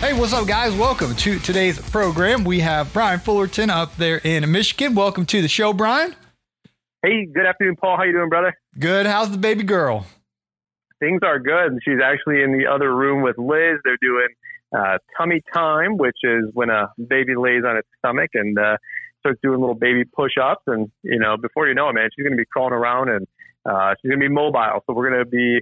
Hey, what's up, guys? Welcome to today's program. We have Brian Fullerton up there in Michigan. Welcome to the show, Brian. Hey, good afternoon, Paul. How you doing, brother? Good. How's the baby girl? Things are good. She's actually in the other room with Liz. They're doing uh, tummy time, which is when a baby lays on its stomach and uh, starts doing little baby push-ups. And you know, before you know it, man, she's going to be crawling around and uh, she's going to be mobile. So we're going to be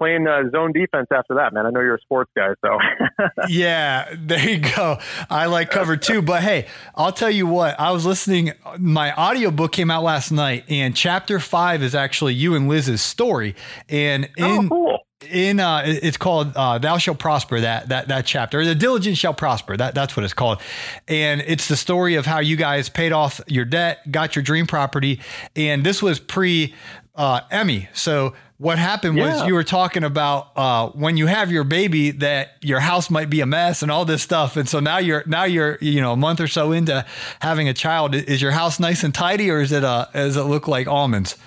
playing uh, zone defense after that, man. I know you're a sports guy, so. yeah, there you go. I like cover too. But hey, I'll tell you what, I was listening, my audiobook came out last night, and chapter five is actually you and Liz's story. And oh, in, oh, cool. in uh, it's called uh, "Thou Shall Prosper." That that that chapter, the diligent shall prosper. That that's what it's called, and it's the story of how you guys paid off your debt, got your dream property, and this was pre uh, Emmy. So what happened yeah. was you were talking about uh, when you have your baby that your house might be a mess and all this stuff, and so now you're now you're you know a month or so into having a child. Is your house nice and tidy, or is it uh does it look like almonds?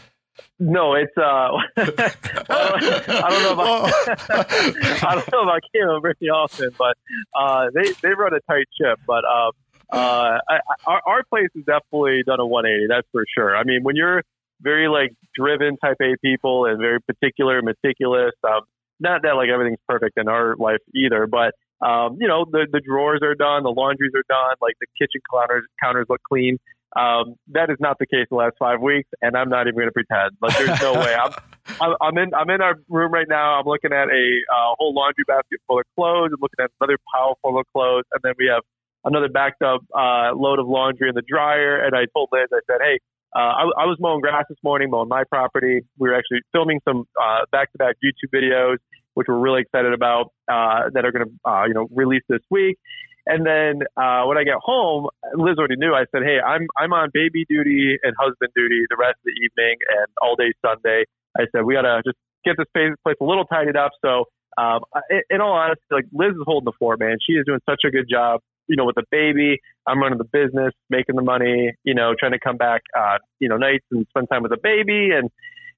No, it's uh, I don't know about I don't know about Caleb very often, but uh, they they run a tight ship. But uh, uh, I, our, our place has definitely done a 180. That's for sure. I mean, when you're very like driven type A people and very particular, meticulous. Um, not that like everything's perfect in our life either, but um, you know the the drawers are done, the laundries are done, like the kitchen counters counters look clean. Um, that is not the case the last five weeks, and I'm not even going to pretend. Like there's no way. I'm, I'm in I'm in our room right now. I'm looking at a uh, whole laundry basket full of clothes. I'm looking at another pile full of clothes, and then we have another backed up uh, load of laundry in the dryer. And I told Liz, I said, hey uh, I, I, was mowing grass this morning, mowing my property. We were actually filming some uh, back-to-back YouTube videos, which we're really excited about, uh, that are going to, uh, you know, release this week. And then uh, when I get home, Liz already knew. I said, "Hey, I'm I'm on baby duty and husband duty the rest of the evening and all day Sunday." I said, "We gotta just get this place, place a little tidied up." So, um, in all honesty, like Liz is holding the fort, man. She is doing such a good job you know, with a baby. I'm running the business, making the money, you know, trying to come back, uh, you know, nights and spend time with a baby and,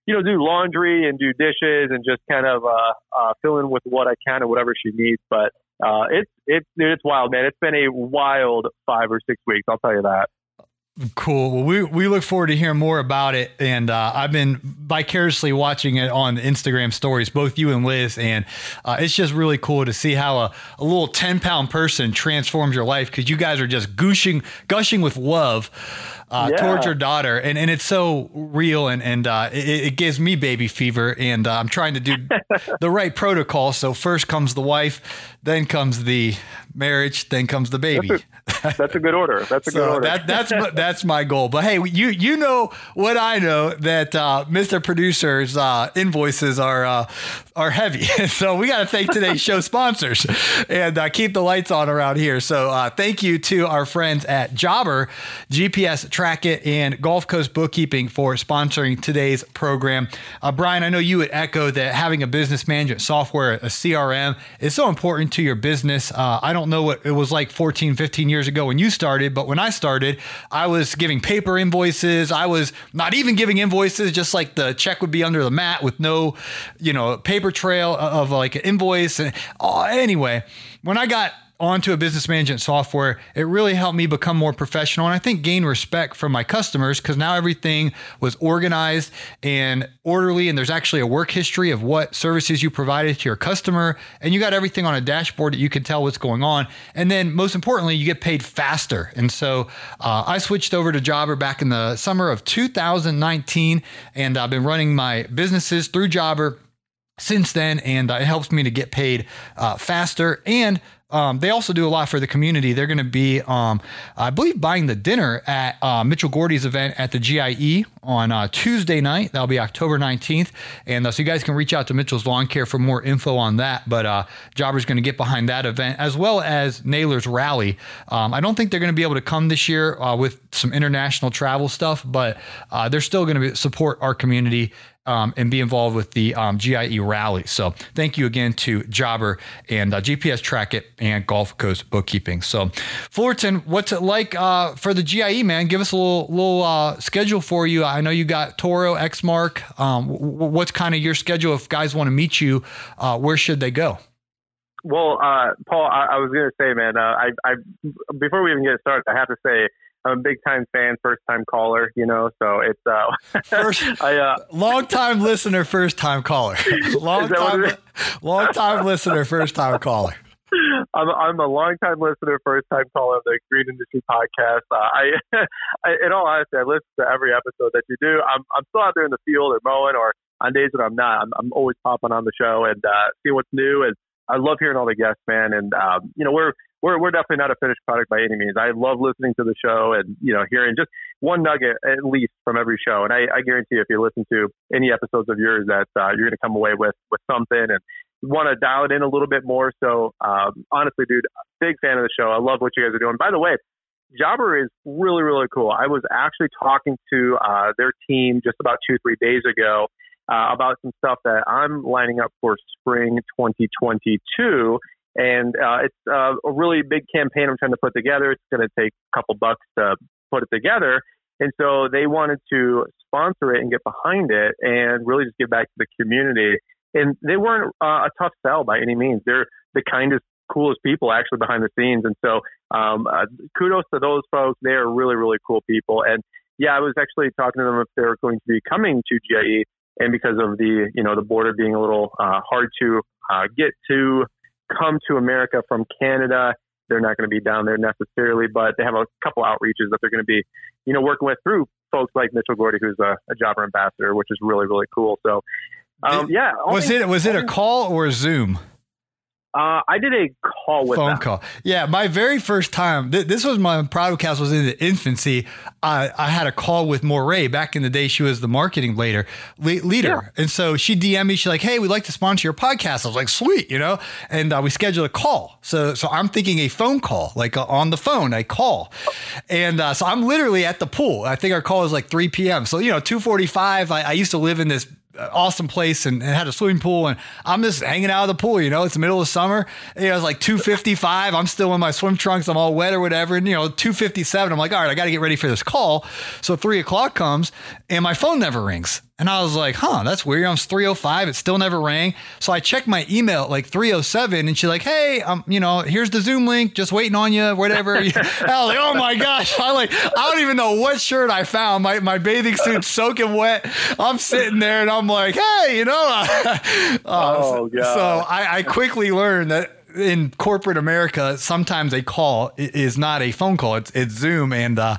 you know, do laundry and do dishes and just kind of, uh, uh, fill in with what I can and whatever she needs. But, uh, it's, it's, it's wild, man. It's been a wild five or six weeks. I'll tell you that. Cool. Well, we, we look forward to hearing more about it. And uh, I've been vicariously watching it on Instagram stories, both you and Liz. And uh, it's just really cool to see how a, a little 10 pound person transforms your life because you guys are just gushing, gushing with love uh, yeah. towards your daughter, and, and it's so real, and and uh, it, it, gives me baby fever, and uh, I'm trying to do the right protocol. So first comes the wife, then comes the marriage, then comes the baby. That's a, that's a good order. That's a so good order. That, that's that's my goal. But hey, you you know what I know that uh, Mr. Producer's uh, invoices are uh, are heavy, so we got to thank today's show sponsors and keep the lights on around here. So thank you to our friends at Jobber GPS And Gulf Coast Bookkeeping for sponsoring today's program. Uh, Brian, I know you would echo that having a business management software, a CRM, is so important to your business. Uh, I don't know what it was like 14, 15 years ago when you started, but when I started, I was giving paper invoices. I was not even giving invoices, just like the check would be under the mat with no, you know, paper trail of like an invoice. And uh, anyway, when I got onto a business management software, it really helped me become more professional and I think gain respect from my customers because now everything was organized and orderly. And there's actually a work history of what services you provided to your customer. And you got everything on a dashboard that you can tell what's going on. And then most importantly, you get paid faster. And so uh, I switched over to Jobber back in the summer of 2019 and I've been running my businesses through Jobber since then, and uh, it helps me to get paid uh, faster and um, they also do a lot for the community. They're going to be, um, I believe, buying the dinner at uh, Mitchell Gordy's event at the GIE on uh, Tuesday night. That'll be October 19th. And uh, so you guys can reach out to Mitchell's Lawn Care for more info on that. But uh, Jobber's going to get behind that event as well as Naylor's Rally. Um, I don't think they're going to be able to come this year uh, with some international travel stuff, but uh, they're still going to support our community um, and be involved with the um, GIE rally. So thank you again to Jobber and uh, GPS Track It and Gulf Coast Bookkeeping. So Fullerton, what's it like uh, for the GIE, man? Give us a little little uh, schedule for you. I know you got Toro, Exmark. Um, what's kind of your schedule if guys want to meet you? Uh, where should they go? Well, uh, Paul, I, I was going to say, man, uh, I, I before we even get started, I have to say I'm a big time fan, first time caller, you know, so it's uh first I uh long time listener, first time caller. Long time long time listener, first time caller. I'm, I'm a long time listener, first time caller of the Green Industry Podcast. Uh, I, I, in all honesty, I listen to every episode that you do. I'm, I'm still out there in the field or mowing, or on days that I'm not. I'm, I'm always popping on the show and uh, seeing what's new. And I love hearing all the guests, man. And um, you know, we're we're we're definitely not a finished product by any means. I love listening to the show and you know hearing just one nugget at least from every show. And I, I guarantee if you listen to any episodes of yours, that uh, you're going to come away with with something and want to dial it in a little bit more. So um, honestly, dude, big fan of the show. I love what you guys are doing. By the way, Jobber is really really cool. I was actually talking to uh, their team just about two three days ago. Uh, about some stuff that I'm lining up for spring 2022 and uh, it's uh, a really big campaign I'm trying to put together. It's going to take a couple bucks to put it together. And so they wanted to sponsor it and get behind it and really just give back to the community. And they weren't uh, a tough sell by any means. They're the kindest, coolest people actually behind the scenes. And so um, uh, kudos to those folks. They are really, really cool people. And yeah, I was actually talking to them if they're going to be coming to GIE. And because of the, you know, the border being a little uh, hard to uh, get to, come to America from Canada. They're not going to be down there necessarily, but they have a couple outreaches that they're going to be, you know, working with through folks like Mitchell Gordy, who's a, a jobber ambassador, which is really, really cool. So, um, yeah. Was it was it a call or a Zoom? Uh, I did a call with phone them. call. Yeah, my very first time. Th- this was my Prodcast was in the infancy. I, I had a call with Moray back in the day. She was the marketing leader, le- leader, yeah. and so she DM'd me. She's like, "Hey, we'd like to sponsor your podcast." I was like, "Sweet," you know. And uh, we scheduled a call. So so I'm thinking a phone call, like uh, on the phone, I call, and uh, so I'm literally at the pool. I think our call is like 3 p.m. So you know, 2:45. I, I used to live in this awesome place and, had a swimming pool and I'm just hanging out of the pool, you know, it's the middle of summer. You know, it's like 255. I'm still in my swim trunks. I'm all wet or whatever. And, you know, 257, I'm like, all right, I got to get ready for this call. So three o'clock comes and my phone never rings. And I was like, huh, that's weird. I'm 305. It still never rang. So I checked my email at like 307 and she's like, hey, um, you know, here's the Zoom link, just waiting on you, whatever. I was like, oh my gosh. I like, I don't even know what shirt I found. My, my bathing suit soaking wet. I'm sitting there and I'm like, hey, you know, uh, oh, God. so I, I quickly learned that in corporate America, sometimes a call is not a phone call; it's it's Zoom, and uh,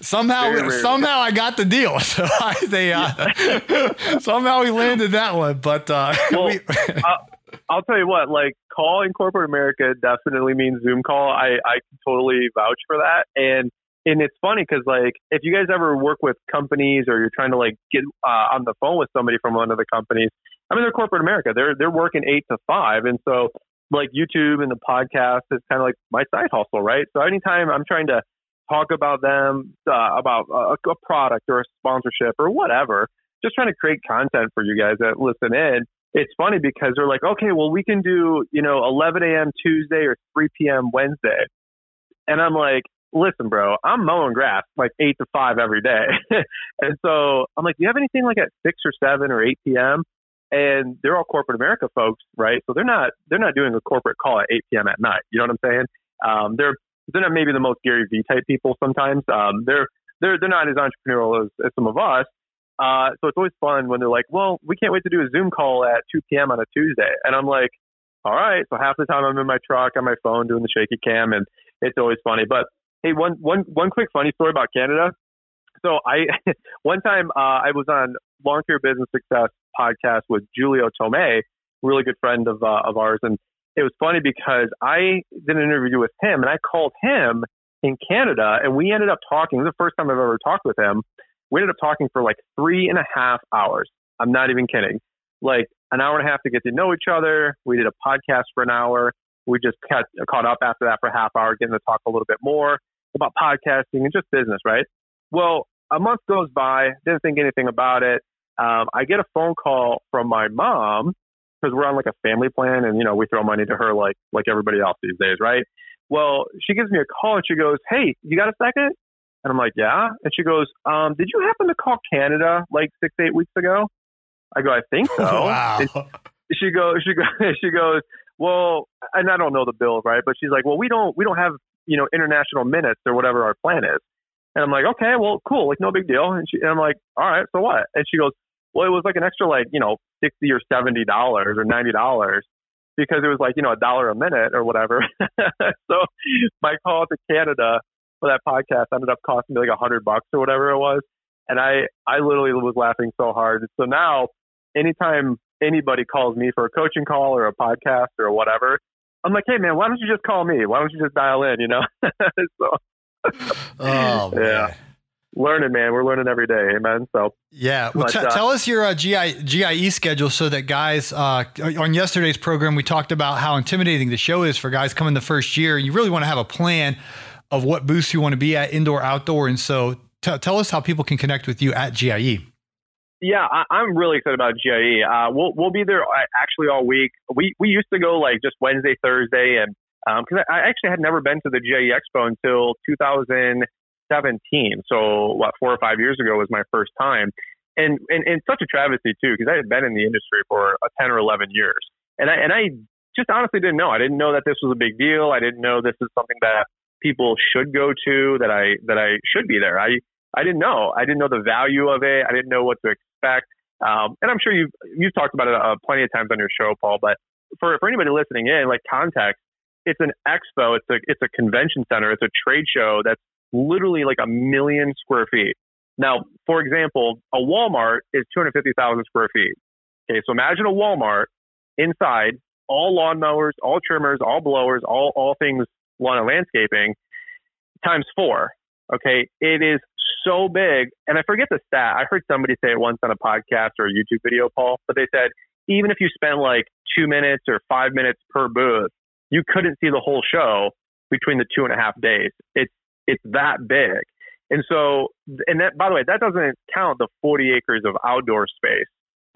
somehow somehow I got the deal. So I, they uh, somehow we landed that one. But uh, well, we, I'll, I'll tell you what, like call in corporate America definitely means Zoom call. I I totally vouch for that, and and it's funny because like if you guys ever work with companies or you're trying to like get uh, on the phone with somebody from one of the companies i mean they're corporate america they're they're working eight to five and so like YouTube and the podcast is kind of like my side hustle, right? So anytime I'm trying to talk about them, uh, about a, a product or a sponsorship or whatever, just trying to create content for you guys that listen in. It's funny because they're like, okay, well, we can do, you know, 11 a.m. Tuesday or 3 p.m. Wednesday. And I'm like, listen, bro, I'm mowing grass like 8 to 5 every day. and so I'm like, do you have anything like at 6 or 7 or 8 p.m.? And they're all corporate America folks, right? So they're not they're not doing a corporate call at 8 p.m. at night. You know what I'm saying? Um, they're they're not maybe the most Gary Vee type people sometimes. Um, they're they're they're not as entrepreneurial as, as some of us. Uh, so it's always fun when they're like, well, we can't wait to do a Zoom call at 2 p.m. on a Tuesday, and I'm like, all right. So half the time I'm in my truck on my phone doing the shaky cam, and it's always funny. But hey, one one one quick funny story about Canada. So I one time uh, I was on Lawn Care Business Success podcast with Julio Tomei, really good friend of uh, of ours, and it was funny because I did an interview with him and I called him in Canada and we ended up talking. The first time I've ever talked with him. We ended up talking for like three and a half hours. I'm not even kidding. Like an hour and a half to get to know each other. We did a podcast for an hour. We just got caught up after that for a half hour, getting to talk a little bit more about podcasting and just business, right? Well, a month goes by, didn't think anything about it. Um, I get a phone call from my mom because we're on like a family plan, and you know we throw money to her like like everybody else these days, right? Well, she gives me a call and she goes, "Hey, you got a second? And I'm like, "Yeah." And she goes, um, "Did you happen to call Canada like six eight weeks ago?" I go, "I think so." wow. And she goes, she goes, she goes. Well, and I don't know the bill, right? But she's like, "Well, we don't we don't have you know international minutes or whatever our plan is." And I'm like, "Okay, well, cool, like no big deal." And she and I'm like, "All right, so what?" And she goes, "Well, it was like an extra like you know sixty or seventy dollars or ninety dollars." because it was like you know a dollar a minute or whatever. so my call to Canada for that podcast ended up costing me like a hundred bucks or whatever it was, and I I literally was laughing so hard. So now anytime anybody calls me for a coaching call or a podcast or whatever, I'm like, hey man, why don't you just call me? Why don't you just dial in? You know? so oh man. Yeah. Learning, man. We're learning every day. Amen. So Yeah. Well, t- uh, tell us your uh, GI, GIE schedule so that guys, uh, on yesterday's program, we talked about how intimidating the show is for guys coming the first year. You really want to have a plan of what booths you want to be at, indoor, outdoor. And so t- tell us how people can connect with you at. GIE. Yeah, I, I'm really excited about GIE. Uh, we'll we'll be there uh, actually all week. We we used to go like just Wednesday, Thursday, and because I, I actually had never been to the GIE Expo until 2017. So what four or five years ago was my first time, and and, and such a travesty too because I had been in the industry for uh, 10 or 11 years, and I and I just honestly didn't know. I didn't know that this was a big deal. I didn't know this is something that people should go to. That I that I should be there. I I didn't know. I didn't know the value of it. I didn't know what to expect. Um, and I'm sure you've you've talked about it uh, plenty of times on your show, Paul. But for for anybody listening in, like context, it's an expo. It's a it's a convention center. It's a trade show that's literally like a million square feet. Now, for example, a Walmart is 250,000 square feet. Okay, so imagine a Walmart inside, all lawnmowers, all trimmers, all blowers, all all things lawn and landscaping, times four. Okay, it is so big, and I forget the stat. I heard somebody say it once on a podcast or a YouTube video, Paul, but they said even if you spent like two minutes or five minutes per booth, you couldn't see the whole show between the two and a half days. It's it's that big, and so and that by the way, that doesn't count the 40 acres of outdoor space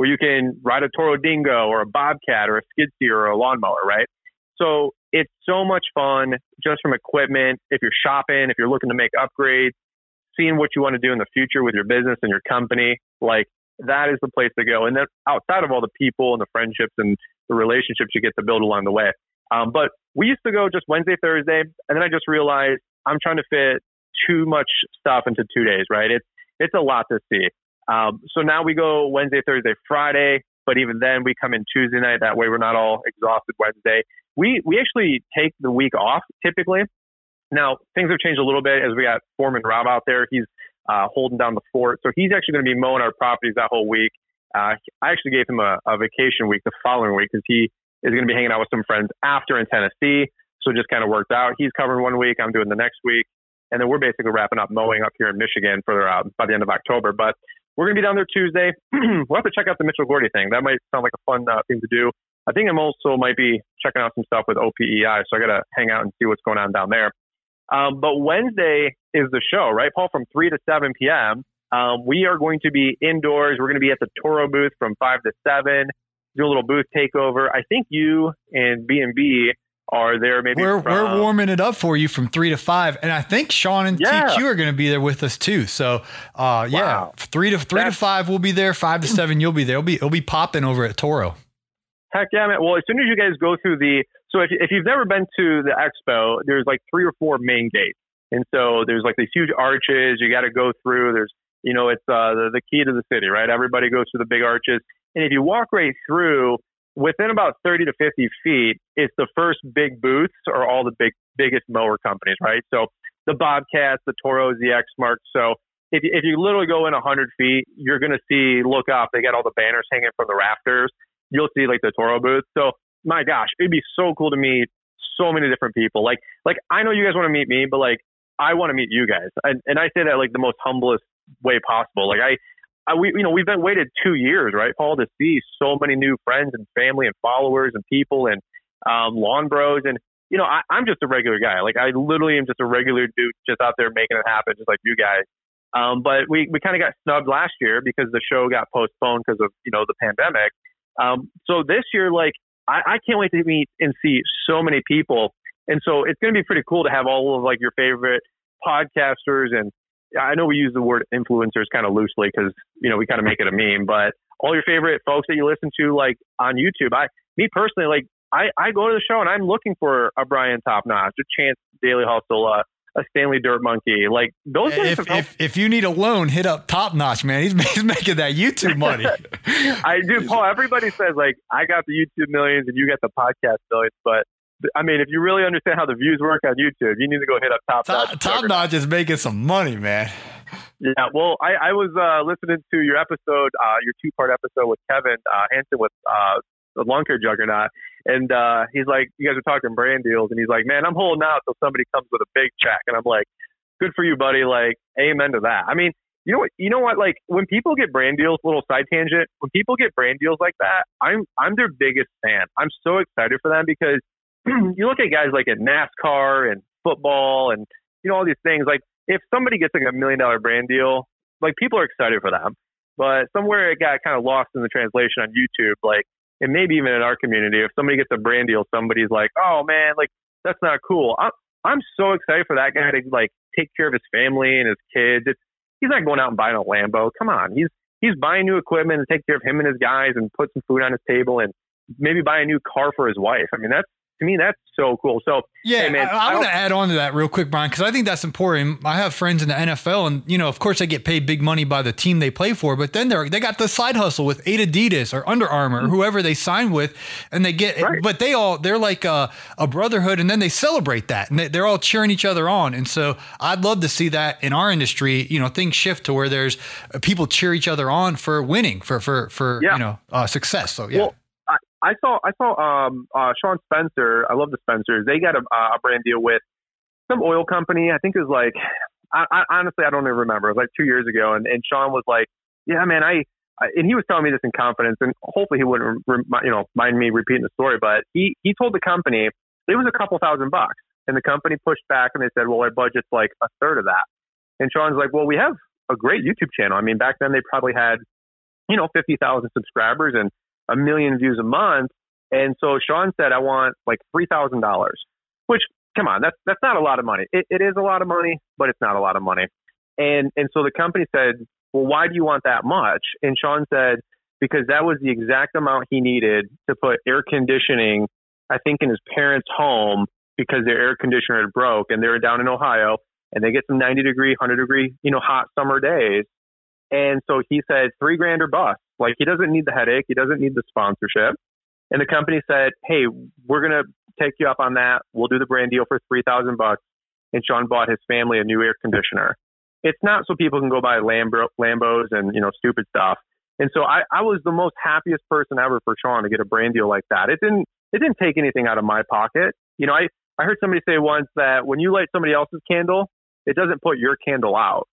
where you can ride a Toro Dingo or a Bobcat or a skid steer or a lawnmower, right? So it's so much fun just from equipment. If you're shopping, if you're looking to make upgrades, seeing what you want to do in the future with your business and your company, like that is the place to go. And then outside of all the people and the friendships and the relationships you get to build along the way. Um, but we used to go just Wednesday, Thursday, and then I just realized I'm trying to fit too much stuff into two days, right? It's it's a lot to see. Um, so now we go Wednesday, Thursday, Friday, but even then we come in Tuesday night. That way we're not all exhausted Wednesday. We we actually take the week off typically. Now things have changed a little bit as we got Foreman Rob out there. He's uh, holding down the fort, so he's actually going to be mowing our properties that whole week. Uh, I actually gave him a, a vacation week the following week because he is going to be hanging out with some friends after in Tennessee. So it just kind of worked out. He's covering one week, I'm doing the next week, and then we're basically wrapping up mowing up here in Michigan for uh, by the end of October. But we're going to be down there Tuesday. we'll have to check out the Mitchell Gordy thing. That might sound like a fun uh, thing to do. I think I'm also might be checking out some stuff with OPEI, so I got to hang out and see what's going on down there. Um, but Wednesday is the show, right, Paul? From 3 to 7 p.m. Um, we are going to be indoors. We're going to be at the Toro booth from 5 to 7, do a little booth takeover. I think you and B&B are there maybe. We're, from, we're warming it up for you from three to five. And I think Sean and Yeah. TQ are going to be there with us too. So, uh, yeah, Wow. three to three to five, we'll be there. Five to seven, you'll be there. It'll be, it'll be popping over at Toro. Heck yeah, man. Well, as soon as you guys go through the, so if, if you've never been to the expo, there's like three or four main gates. And so there's like these huge arches you got to go through. There's, you know, it's uh, the, the key to the city, right? Everybody goes through the big arches. And if you walk right through, within about 30 to 50 feet, it's the first big booths or all the big, biggest mower companies, right? So the Bobcats, the Toros, the X Marks. So if you, if you literally go in 100 feet, you're going to see, look up, they got all the banners hanging from the rafters you'll see like the Toro booth. So my gosh, it'd be so cool to meet so many different people. Like, like I know you guys want to meet me, but like I want to meet you guys, and, and I say that like the most humblest way possible. Like I, I, we, you know, we've been waited two years, right, Paul, to see so many new friends and family and followers and people and um, lawn bros. And, you know, I, I'm just a regular guy. Like I literally am just a regular dude just out there making it happen, just like you guys. Um, but we, we kind of got snubbed last year because the show got postponed because of, you know, the pandemic. Um, so this year, like, I, I can't wait to meet and see so many people. And so it's going to be pretty cool to have all of like your favorite podcasters and I know we use the word influencers kind of loosely because you know we kind of make it a meme, but all your favorite folks that you listen to like on YouTube. I, me personally, like I, I go to the show and I'm looking for a Brian Top Notch, a Chance Daily Hustle, uh, a Stanley Dirt Monkey. Like those guys. If, if, if, you need a loan, hit up Top Notch, man. He's, he's making that YouTube money. I do, Paul. Everybody says like I got the YouTube millions and you got the podcast millions, but I mean, if you really understand how the views work on YouTube, you need to go hit up Top Notch. Top, Top Notch is making some money, man. Yeah, well, I, I was uh, listening to your episode, uh, your two part episode with Kevin uh, Hanson with uh, the lawn care juggernaut, and uh, he's like, you guys are talking brand deals, and he's like, man, I'm holding out till somebody comes with a big check, and I'm like, good for you, buddy. Like, amen to that. I mean, you know what? You know what? Like when people get brand deals, little side tangent. When people get brand deals like that, I'm I'm their biggest fan. I'm so excited for them because you look at guys like in NASCAR and football and you know all these things. Like if somebody gets like a million dollar brand deal, like people are excited for them. But somewhere it got kind of lost in the translation on YouTube, like and maybe even in our community, if somebody gets a brand deal, somebody's like, "Oh man, like that's not cool." I'm I'm so excited for that guy to like take care of his family and his kids. It's, he's not going out and buying a Lambo. Come on, he's he's buying new equipment and take care of him and his guys and put some food on his table and maybe buy a new car for his wife. I mean, that's to me, that's so cool. So yeah, hey, man, I, I want to add on to that real quick, Brian, because I think that's important. I have friends in the NFL, and you know, of course, they get paid big money by the team they play for, but then they're they got the side hustle with eight Adidas or Under Armour or mm-hmm. whoever they sign with, and they get. Right. But they all they're like a, a, brotherhood, and then they celebrate that, and they, they're all cheering each other on. And so I'd love to see that in our industry. You know, things shift to where there's uh, people cheer each other on for winning, for for for yeah. you know uh, success. So yeah. Well, I saw I saw um, uh, Sean Spencer. I love the Spencers. They got a, a brand deal with some oil company. I think it was like I, I honestly I don't even remember. It was like two years ago, and, and Sean was like, "Yeah, man, I, I." And he was telling me this in confidence, and hopefully he wouldn't, you know, mind me repeating the story. But he he told the company it was a couple thousand bucks, and the company pushed back, and they said, "Well, our budget's like a third of that." And Sean's like, "Well, we have a great YouTube channel. I mean, back then they probably had, you know, fifty thousand subscribers, and a million views a month. And so Sean said, I want like $3,000, which, come on, that's, that's not a lot of money. It, it is a lot of money, but it's not a lot of money. And, and so the company said, well, why do you want that much? And Sean said, because that was the exact amount he needed to put air conditioning, I think, in his parents' home because their air conditioner had broke and they were down in Ohio and they get some 90 degree, 100 degree, you know, hot summer days. And so he said, three grand or bust. Like he doesn't need the headache. He doesn't need the sponsorship. And the company said, Hey, we're going to take you up on that. We'll do the brand deal for 3000 bucks. And Sean bought his family a new air conditioner. It's not so people can go buy Lambo, Lambos and, you know, stupid stuff. And so I, I was the most happiest person ever for Sean to get a brand deal like that. It didn't, it didn't take anything out of my pocket. You know, I, I heard somebody say once that when you light somebody else's candle, it doesn't put your candle out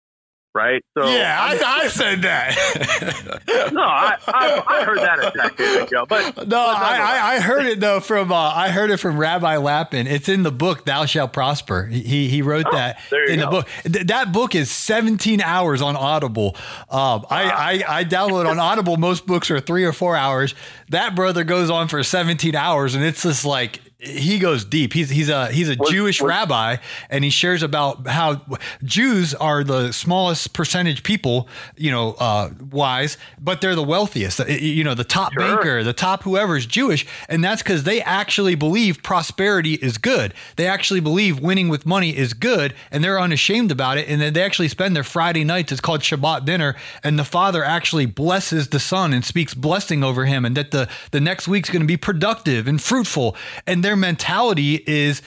right? So yeah, I, I said that. no, I, I, I, heard that a decade ago, but no, but I, I, heard it though from uh, I heard it from Rabbi Lapin. It's in the book "Thou Shalt Prosper." He he wrote oh, that in go. the book. Th- that book is 17 hours on Audible. Um, wow. I, I I download on Audible. Most books are three or four hours. That brother goes on for 17 hours, and it's just like he goes deep. He's he's a he's a what, Jewish what, rabbi, and he shares about how Jews are the smallest percentage people, you know, uh, wise, but they're the wealthiest. You know, the top sure. banker, the top whoever is Jewish, and that's because they actually believe prosperity is good. They actually believe winning with money is good, and they're unashamed about it. And then they actually spend their Friday nights. It's called Shabbat dinner, and the father actually blesses the son and speaks blessing over him, and that the the next week's going to be productive and fruitful, and their mentality is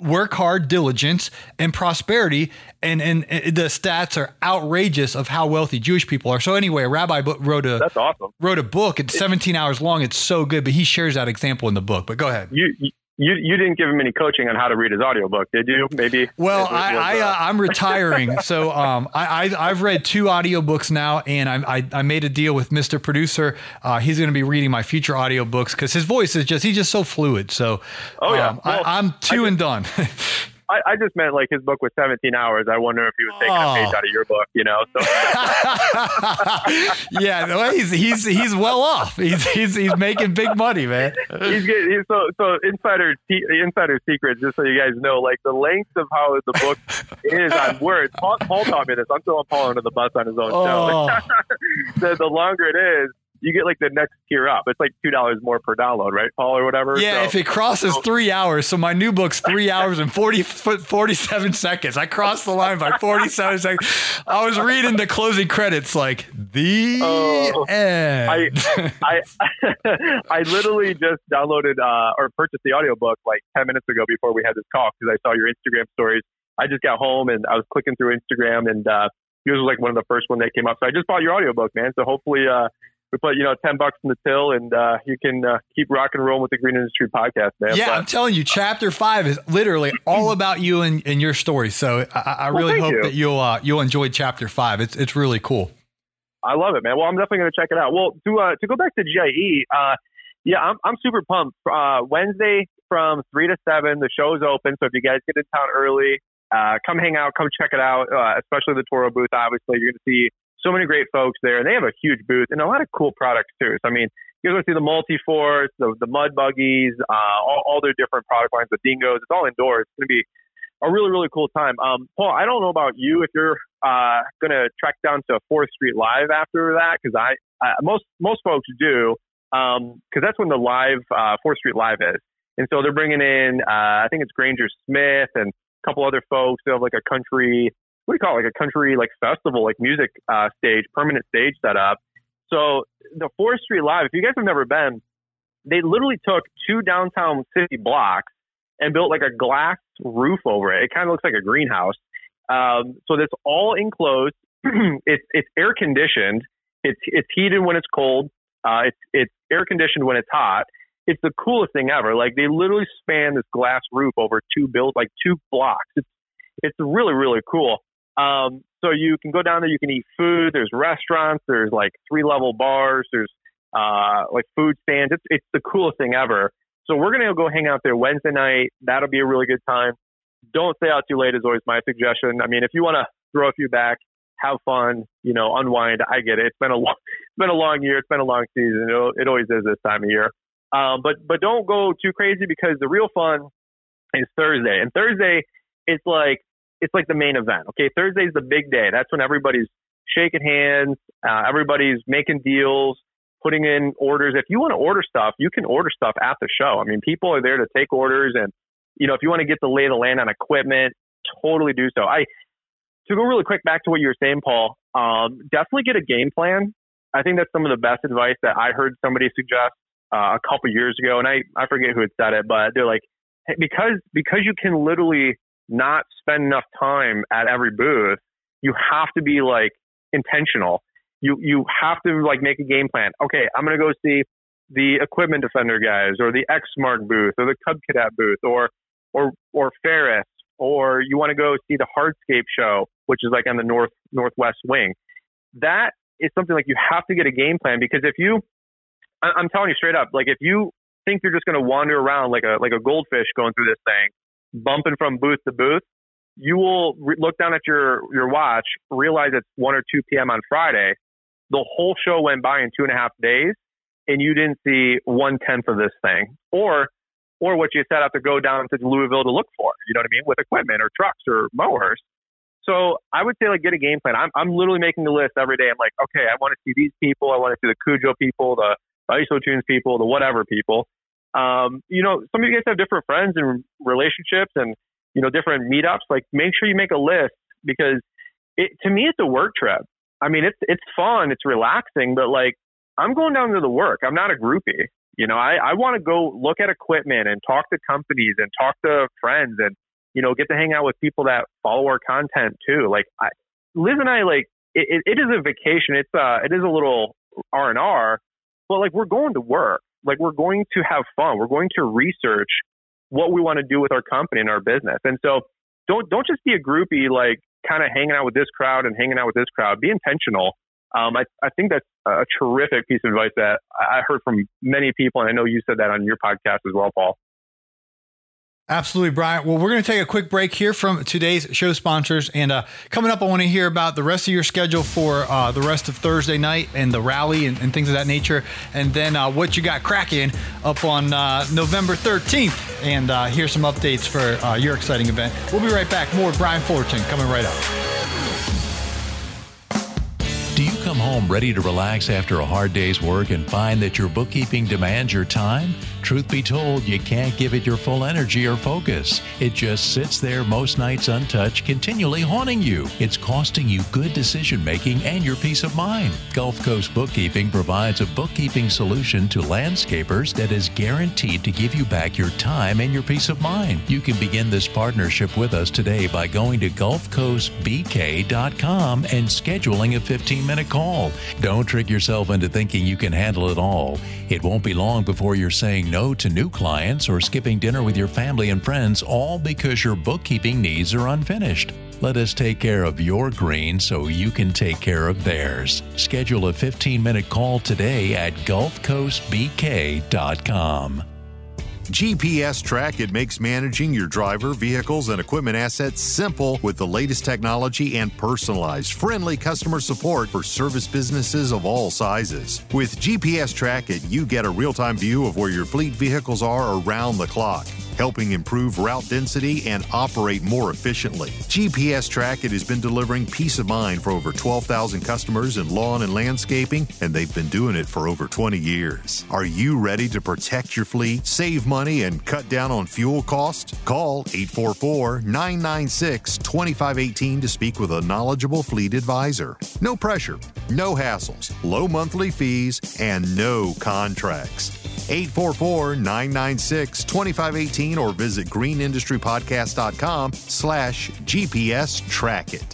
work hard, diligence, and prosperity. And, and, and the stats are outrageous of how wealthy Jewish people are. So anyway, a rabbi wrote a That's awesome. wrote a book. It's 17 hours long. It's so good, but he shares that example in the book. But go ahead. You, you you, didn't give him any coaching on how to read his audiobook, did you? Maybe. Well, I, I uh, I'm retiring, so um, I, I have read two audiobooks now, and I, I, I made a deal with Mr. Producer. Uh, he's going to be reading my future audiobooks because his voice is just he's just so fluid. So, oh yeah, um, well, I, am two and done. I, I, just meant like his book was 17 hours. I wonder if he was taking oh. a page out of your book, you know? So. yeah, well, he's, he's, he's well off. He's, he's, he's making big money, man. He's getting, he's, so, so insider, insider secret, just so you guys know, like the length of how the book is on words. Paul, Paul taught me this. I'm throwing Paul under the bus on his own oh. show. the, the longer it is, you get like the next tier up. It's like two dollars more per download, right, Paul, or whatever. Yeah, so, if it crosses so, three hours, so my new book's three hours and 40, 47 seconds. I crossed the line by forty seven seconds. I was reading the closing credits like the uh, end. I I I literally just downloaded uh, or purchased the audiobook like ten minutes ago before we had this call because I saw your Instagram stories. I just got home and I was clicking through Instagram and uh, yours was like one of the first one that came up. So I just bought your audiobook, man. So hopefully uh, we put you know ten bucks in the till, and uh, you can uh, keep rock and roll with the Green Industry Podcast, man. Yeah, but, I'm telling you, Chapter Five is literally all about you and, and your story. So I, I well, really hope you. that you'll uh, you'll enjoy Chapter Five. It's it's really cool. I love it, man. Well, I'm definitely going to check it out. Well, to uh, to go back to GIE, uh, yeah, I'm I'm super pumped. Uh, Wednesday from three to seven, the show's open. So if you guys get in town early, uh, come hang out, come check it out. Uh, especially the Toro booth. Obviously, you're going to see so many great folks there, and they have a huge booth and a lot of cool products too. So I mean, you're going to see the multi-force, the, the mud buggies, uh, all, all their different product lines, the dingos. It's all indoors. It's going to be a really really cool time. Um, Paul, I don't know about you if you're uh, going to trek down to Fourth Street Live after that because I, I most most folks do because um, that's when the live uh, Fourth Street Live is, and so they're bringing in uh, I think it's Granger Smith and a couple other folks. They have like a country what do you call it, like a country like festival, like music uh, stage, permanent stage set up. So the Fourth Street Live, if you guys have never been, they literally took two downtown city blocks and built like a glass roof over it. It kind of looks like a greenhouse. Um, so that's all enclosed. it's it's air conditioned. It's it's heated when it's cold. Uh, it's it's air conditioned when it's hot. It's the coolest thing ever. Like they literally span this glass roof over two build like two blocks. It's it's really really cool. Um, so you can go down there, you can eat food. There's restaurants. There's like three level bars. There's uh, like food stands. It's it's the coolest thing ever. So we're gonna go hang out there Wednesday night. That'll be a really good time. Don't stay out too late is always my suggestion. I mean, if you want to throw a few back, have fun, you know, unwind. I get it. It's been a long, it's been a long year. It's been a long season. It, it always is this time of year. Um, but but don't go too crazy because the real fun is Thursday. And Thursday, it's like it's like the main event. Okay, Thursday's the big day. That's when everybody's shaking hands, uh, everybody's making deals, putting in orders. If you want to order stuff, you can order stuff at the show. I mean, people are there to take orders, and you know, if you want to get the lay of the land on equipment, totally do so. I to go really quick back to what you were saying, Paul. Um, definitely get a game plan. I think that's some of the best advice that I heard somebody suggest uh, a couple years ago, and I I forget who had said it, but they're like, because because you can literally not spend enough time at every booth. You have to be like intentional. You you have to like make a game plan. Okay, I'm gonna go see the equipment defender guys or the Exmark booth or the Cub Cadet booth or or or Ferris or you want to go see the Hardscape show, which is like on the north northwest wing. That is something like you have to get a game plan because if you, I'm telling you straight up, like if you think you're just going to wander around like a like a goldfish going through this thing bumping from booth to booth, you will re- look down at your your watch, realize it's one or two p.m. on Friday. The whole show went by in two and a half days, and you didn't see one tenth of this thing, or or what you set out to go down to Louisville to look for. You know what I mean? With equipment or trucks or mowers. So I would say like get a game plan. I'm I'm literally making a list every day. I'm like, okay, I want to see these people. I want to see the Kujo people, the ISOtunes people, the whatever people. Um, you know, some of you guys have different friends and relationships and, you know, different meetups. Like make sure you make a list because it, to me, it's a work trip. I mean, it's, it's fun. It's relaxing, but like I'm going down to the work. I'm not a groupie. You know, I, I want to go look at equipment and talk to companies and talk to friends and, you know, get to hang out with people that follow our content too. Like I, Liz and I, like it, it is a vacation. It's uh, it is a little R and R, but like we're going to work. Like we're going to have fun. We're going to research what we want to do with our company and our business. And so don't don't just be a groupie like kind of hanging out with this crowd and hanging out with this crowd. Be intentional. Um, I, I think that's a terrific piece of advice that I heard from many people, and I know you said that on your podcast as well, Paul. Absolutely, Brian. Well, we're going to take a quick break here from today's show sponsors. And uh, coming up, I want to hear about the rest of your schedule for uh, the rest of Thursday night and the rally and, and things of that nature. And then uh, what you got cracking up on uh, November 13th. And uh, here's some updates for uh, your exciting event. We'll be right back. More Brian Fullerton coming right up. Do you come home ready to relax after a hard day's work and find that your bookkeeping demands your time? Truth be told, you can't give it your full energy or focus. It just sits there most nights untouched, continually haunting you. It's costing you good decision making and your peace of mind. Gulf Coast Bookkeeping provides a bookkeeping solution to landscapers that is guaranteed to give you back your time and your peace of mind. You can begin this partnership with us today by going to GulfCoastBK.com and scheduling a 15 minute call. Don't trick yourself into thinking you can handle it all. It won't be long before you're saying no to new clients or skipping dinner with your family and friends, all because your bookkeeping needs are unfinished. Let us take care of your green so you can take care of theirs. Schedule a 15 minute call today at GulfCoastBK.com. GPS Track it makes managing your driver, vehicles, and equipment assets simple with the latest technology and personalized, friendly customer support for service businesses of all sizes. With GPS Track it, you get a real time view of where your fleet vehicles are around the clock helping improve route density and operate more efficiently. GPS Track It has been delivering peace of mind for over 12,000 customers in lawn and landscaping, and they've been doing it for over 20 years. Are you ready to protect your fleet, save money, and cut down on fuel costs? Call 844 996 2518 to speak with a knowledgeable fleet advisor. No pressure, no hassles, low monthly fees, and no contracts. 844 996 2518 or visit greenindustrypodcast.com slash GPS track it.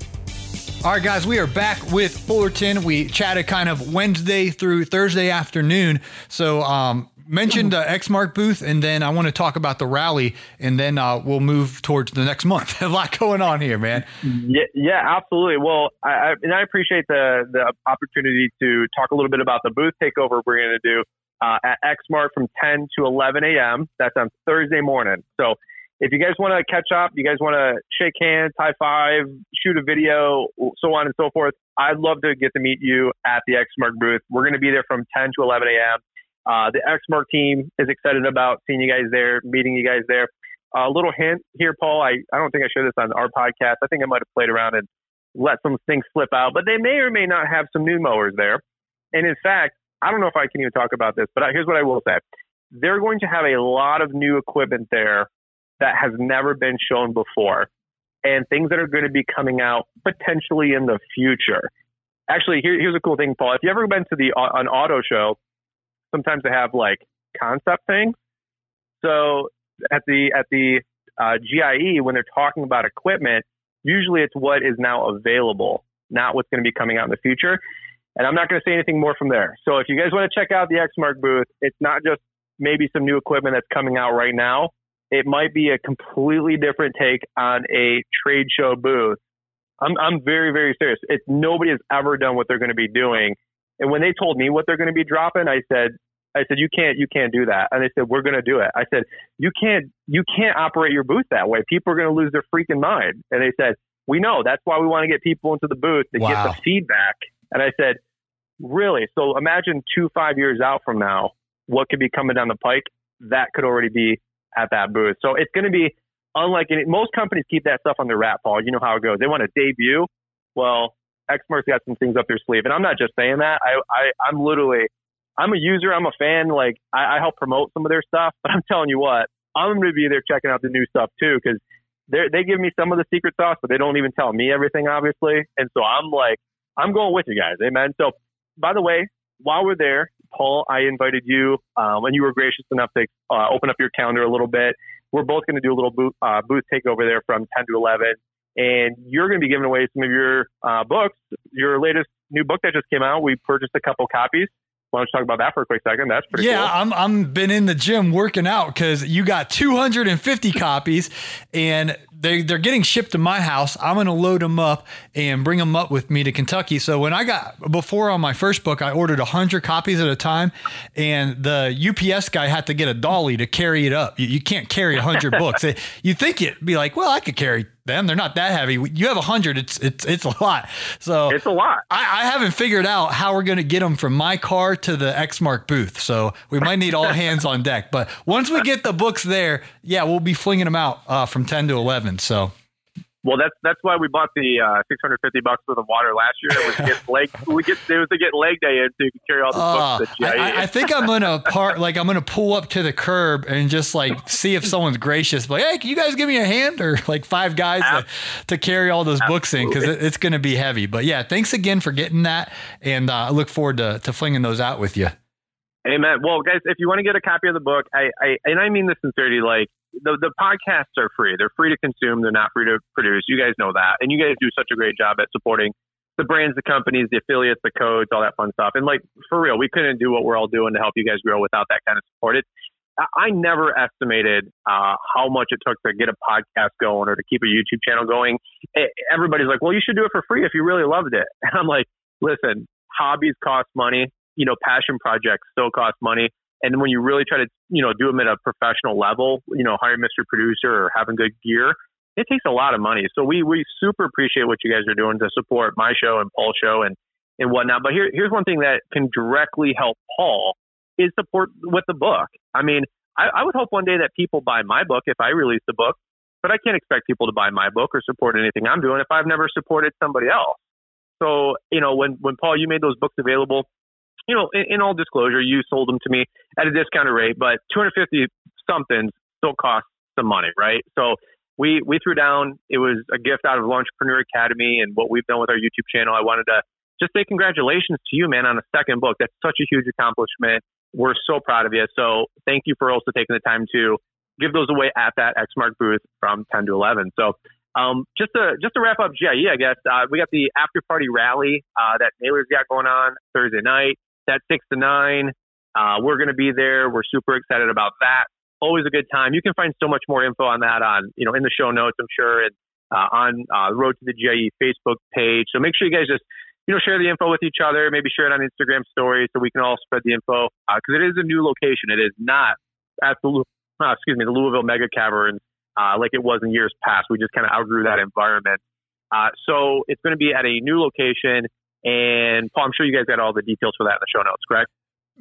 All right, guys, we are back with Fullerton. We chatted kind of Wednesday through Thursday afternoon. So, um, mentioned the Exmark booth, and then I want to talk about the rally, and then uh, we'll move towards the next month. a lot going on here, man. Yeah, yeah, absolutely. Well, I, I, and I appreciate the the opportunity to talk a little bit about the booth takeover we're going to do uh, at Exmark from 10 to 11 a.m. That's on Thursday morning. So if you guys want to catch up, you guys want to shake hands, high five, shoot a video, so on and so forth, I'd love to get to meet you at the Exmark booth. We're going to be there from 10 to 11 a.m. Uh, the Exmark team is excited about seeing you guys there, meeting you guys there. A uh, little hint here, Paul. I, I don't think I shared this on our podcast. I think I might have played around and let some things slip out, but they may or may not have some new mowers there. And in fact, I don't know if I can even talk about this, but here's what I will say. They're going to have a lot of new equipment there that has never been shown before and things that are going to be coming out potentially in the future. Actually, here, here's a cool thing, Paul. If you ever been to the uh, an auto show, sometimes they have like concept things. So at the at the uh, GIE, when they're talking about equipment, usually it's what is now available, not what's going to be coming out in the future. And I'm not going to say anything more from there. So if you guys want to check out the Exmark booth, it's not just maybe some new equipment that's coming out right now. It might be a completely different take on a trade show booth. I'm, I'm very, very serious. It's nobody has ever done what they're going to be doing. And when they told me what they're going to be dropping, I said, I said, you can't, you can't do that. And they said, we're going to do it. I said, you can't, you can't operate your booth that way. People are going to lose their freaking mind. And they said, we know that's why we want to get people into the booth to wow. get the feedback and I said, really? So imagine two, five years out from now, what could be coming down the pike? That could already be at that booth. So it's going to be unlike any, most companies keep that stuff on their wrap, Paul. You know how it goes. They want to debut. Well, Exmark's got some things up their sleeve. And I'm not just saying that. I, I, I'm literally, I'm a user. I'm a fan. Like I, I help promote some of their stuff, but I'm telling you what, I'm going to be there checking out the new stuff too. Cause they give me some of the secret sauce, but they don't even tell me everything, obviously. And so I'm like, I'm going with you guys. Amen. So, by the way, while we're there, Paul, I invited you, um, and you were gracious enough to uh, open up your calendar a little bit. We're both going to do a little booth, uh, booth takeover there from 10 to 11, and you're going to be giving away some of your uh, books. Your latest new book that just came out, we purchased a couple copies. Why don't you talk about that for a quick second? That's pretty yeah, cool. I'm I'm been in the gym working out because you got 250 copies, and they they're getting shipped to my house. I'm gonna load them up and bring them up with me to Kentucky. So when I got before on my first book, I ordered 100 copies at a time, and the UPS guy had to get a dolly to carry it up. You, you can't carry 100 books. You think it'd be like, well, I could carry them. They're not that heavy. You have a hundred. It's it's it's a lot. So it's a lot. I, I haven't figured out how we're going to get them from my car to the Exmark booth. So we might need all hands on deck. But once we get the books there, yeah, we'll be flinging them out uh, from ten to eleven. So well, that's that's why we bought the uh, 650 bucks worth of water last year. It was to get leg, we get it was to get leg day in so you can carry all the uh, books. That I, I, think I'm gonna part like I'm gonna pull up to the curb and just like see if someone's gracious. Like, hey, can you guys give me a hand or like five guys to, to, carry all those Absolutely. books in because it, it's gonna be heavy. But yeah, thanks again for getting that, and uh, I look forward to to flinging those out with you. Amen. Well, guys, if you want to get a copy of the book, I, I and I mean this sincerely, like the the podcasts are free. They're free to consume. They're not free to produce. You guys know that, and you guys do such a great job at supporting the brands, the companies, the affiliates, the codes, all that fun stuff. And like for real, we couldn't do what we're all doing to help you guys grow without that kind of support. It, I never estimated uh, how much it took to get a podcast going or to keep a YouTube channel going. Everybody's like, "Well, you should do it for free if you really loved it." And I'm like, "Listen, hobbies cost money. You know, passion projects still cost money. And when you really try to, you know, do them at a professional level, you know, hire Mr. Producer or having good gear, it takes a lot of money. So we we super appreciate what you guys are doing to support my show and Paul's show and and whatnot. But here here's one thing that can directly help Paul is support with the book. I mean, I, I would hope one day that people buy my book if I release the book, but I can't expect people to buy my book or support anything I'm doing if I've never supported somebody else. So, you know, when when Paul you made those books available, you know, in, in, all disclosure, you sold them to me at a discounted rate, but 250 something still costs some money, right? So we we threw down. It was a gift out of Launchpreneur Academy and what we've done with our YouTube channel. I wanted to just say congratulations to you, man, on a second book. That's such a huge accomplishment. We're so proud of you. So thank you for also taking the time to give those away at that Exmark booth from 10 to 11. So um, just to just to wrap up GIE, I guess uh, we got the after party rally uh, that Naylor's got going on Thursday night. That's six to nine. Uh, we're going to be there. We're super excited about that. Always a good time. You can find so much more info on that on, you know, in the show notes, I'm sure, and uh, on uh, Road to the GIE Facebook page. So make sure you guys just, you know, share the info with each other. Maybe share it on Instagram stories so we can all spread the info because uh, it is a new location. It is not at the, uh, excuse me, the Louisville Mega Cavern uh, like it was in years past. We just kind of outgrew that environment. So it's going to be at a new location. And Paul, I'm sure you guys got all the details for that in the show notes, correct?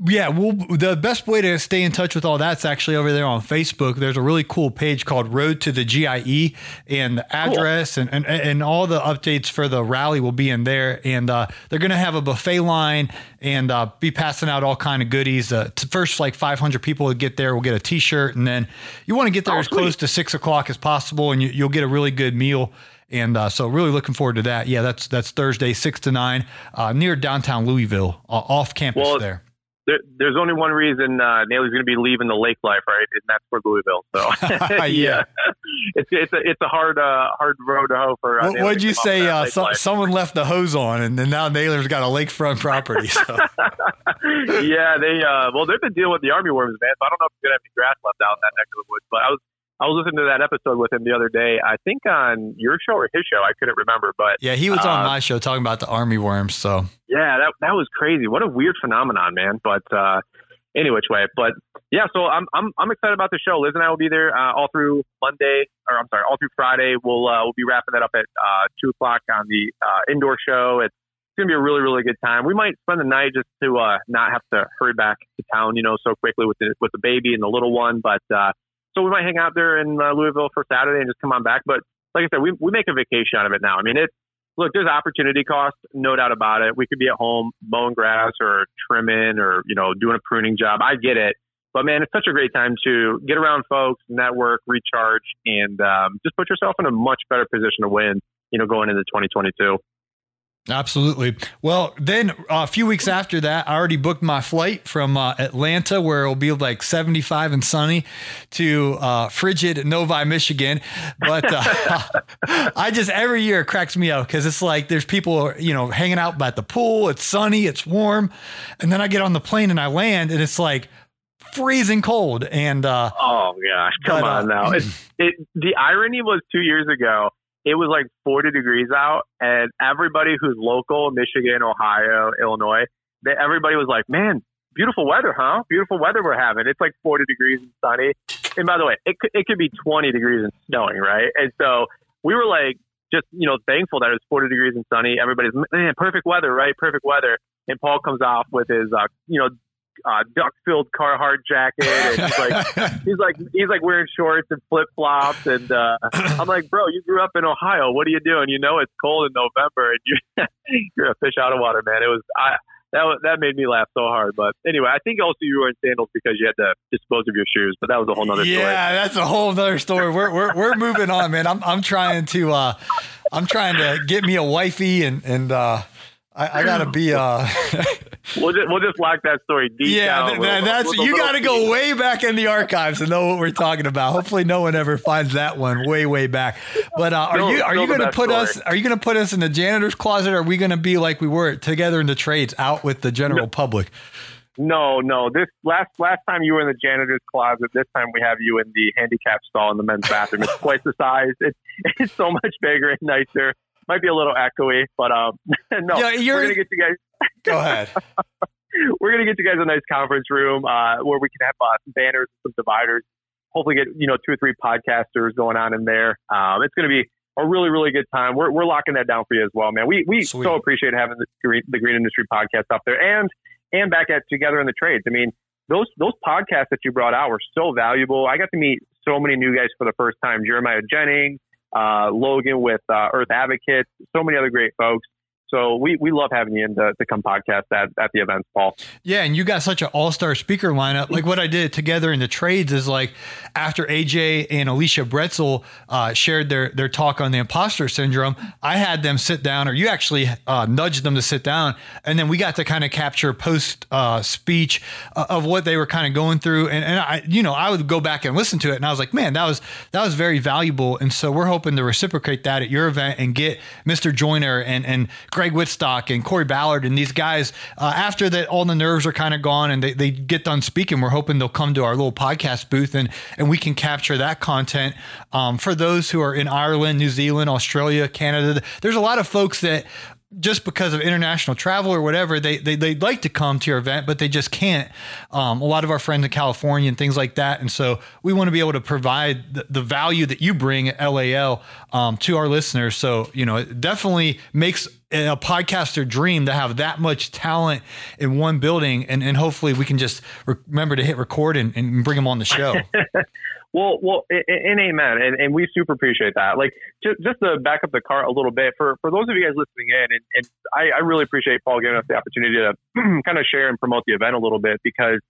Yeah, well, the best way to stay in touch with all that's actually over there on Facebook. There's a really cool page called Road to the GIE, and the address cool. and, and and all the updates for the rally will be in there. And uh, they're going to have a buffet line and uh, be passing out all kind of goodies. Uh, first, like 500 people will get there will get a T-shirt, and then you want to get there oh, as sweet. close to six o'clock as possible, and you, you'll get a really good meal. And uh, so, really looking forward to that. Yeah, that's that's Thursday, six to nine, uh, near downtown Louisville, uh, off campus well, there. there. There's only one reason uh, Naylor's going to be leaving the lake life, right? And that's for Louisville. So, yeah, it's it's a it's a hard uh, hard road to hoe for. Uh, what, would you say? Uh, so, someone left the hose on, and then now Naylor's got a lakefront property. So. yeah, they uh, well, they've been dealing with the army worms, man. So I don't know if you're gonna have any grass left out in that neck of the woods. But I was I was listening to that episode with him the other day. I think on your show or his show. I couldn't remember, but yeah, he was uh, on my show talking about the army worms. So yeah, that that was crazy. What a weird phenomenon, man. But uh, any which way, but yeah. So I'm I'm I'm excited about the show. Liz and I will be there uh, all through Monday, or I'm sorry, all through Friday. We'll uh, we'll be wrapping that up at uh, two o'clock on the uh, indoor show. It's gonna be a really really good time. We might spend the night just to uh, not have to hurry back to town, you know, so quickly with the with the baby and the little one, but. Uh, so we might hang out there in uh, Louisville for Saturday and just come on back. But like I said, we, we make a vacation out of it now. I mean, it, look, there's opportunity cost, no doubt about it. We could be at home mowing grass or trimming or, you know, doing a pruning job. I get it. But man, it's such a great time to get around folks, network, recharge, and um, just put yourself in a much better position to win, you know, going into 2022. Absolutely. Well, then uh, a few weeks after that, I already booked my flight from uh, Atlanta, where it'll be like 75 and sunny, to uh, frigid Novi, Michigan. But uh, I just every year it cracks me up because it's like there's people, you know, hanging out by the pool. It's sunny, it's warm, and then I get on the plane and I land, and it's like freezing cold. And uh, oh gosh, come but, uh, on now! It, it, the irony was two years ago it was like 40 degrees out, and everybody who's local, Michigan, Ohio, Illinois, they, everybody was like, "Man, beautiful weather, huh? Beautiful weather we're having. It's like 40 degrees and sunny." And by the way, it could, it could be 20 degrees and snowing, right? And so we were like, just you know, thankful that it's 40 degrees and sunny. Everybody's man, perfect weather, right? Perfect weather. And Paul comes off with his, uh, you know, uh, duck-filled Carhartt jacket, and he's like, he's like, he's like wearing shorts and flip flops, and uh, I'm like, bro, you grew up in Ohio. What are you doing? You know it's cold in November, and you're you're a fish out of water, man. It was I that was, that made me laugh so hard. But anyway, I think also you were in sandals because you had to dispose of your shoes. But that was a whole nother yeah, story. Yeah, that's a whole other story. We're we're we're moving on, man. I'm I'm trying to uh, I'm trying to get me a wifey and and uh, I, I gotta be uh we'll just we'll just lock that story deep yeah, down. Th- that's with you got to go way back in the archives to know what we're talking about. Hopefully, no one ever finds that one way way back. But uh, are Still- you are you best put us are you to put us in the janitor's closet? Or are we to be like we were together in the trades, out with the general public? No, no. This last last time you were in the janitor's closet. This time we have you in the handicap stall in the men's bathroom. It's twice the size. It's it's so much bigger and nicer. Might be a little echoey, but um, no. Yeah, you're- we're gonna get you guys. Go ahead. We're gonna get you guys a nice conference room uh, where we can have uh, some banners, some dividers. Hopefully, get you know two or three podcasters going on in there. Um, it's gonna be a really really good time. We're we're locking that down for you as well, man. We we Sweet. so appreciate having the green, the Green Industry podcast up there and and back at Together in the Trades. I mean, those those podcasts that you brought out were so valuable. I got to meet so many new guys for the first time. Jeremiah Jennings, uh, Logan with uh, Earth Advocates, so many other great folks. So we, we love having you in to, to come podcast at, at the events, Paul. Yeah, and you got such an all-star speaker lineup. Like what I did together in the trades is like after AJ and Alicia Bretzel uh, shared their their talk on the imposter syndrome, I had them sit down, or you actually uh, nudged them to sit down, and then we got to kind of capture post uh, speech uh, of what they were kind of going through, and and I you know I would go back and listen to it, and I was like, man, that was that was very valuable, and so we're hoping to reciprocate that at your event and get Mr. Joyner and and Greg Wittstock and Corey Ballard and these guys uh, after that all the nerves are kind of gone and they, they get done speaking. We're hoping they'll come to our little podcast booth and and we can capture that content um, for those who are in Ireland, New Zealand, Australia, Canada. There's a lot of folks that just because of international travel or whatever, they, they, they'd like to come to your event, but they just can't. Um, a lot of our friends in California and things like that. And so we want to be able to provide the, the value that you bring at LAL um, to our listeners. So, you know, it definitely makes a podcaster dream to have that much talent in one building. And, and hopefully we can just re- remember to hit record and, and bring them on the show. Well, well, and, amen, and, and we super appreciate that. Like, just, just to back up the cart a little bit for for those of you guys listening in, and, and I, I really appreciate Paul giving us the opportunity to kind of share and promote the event a little bit because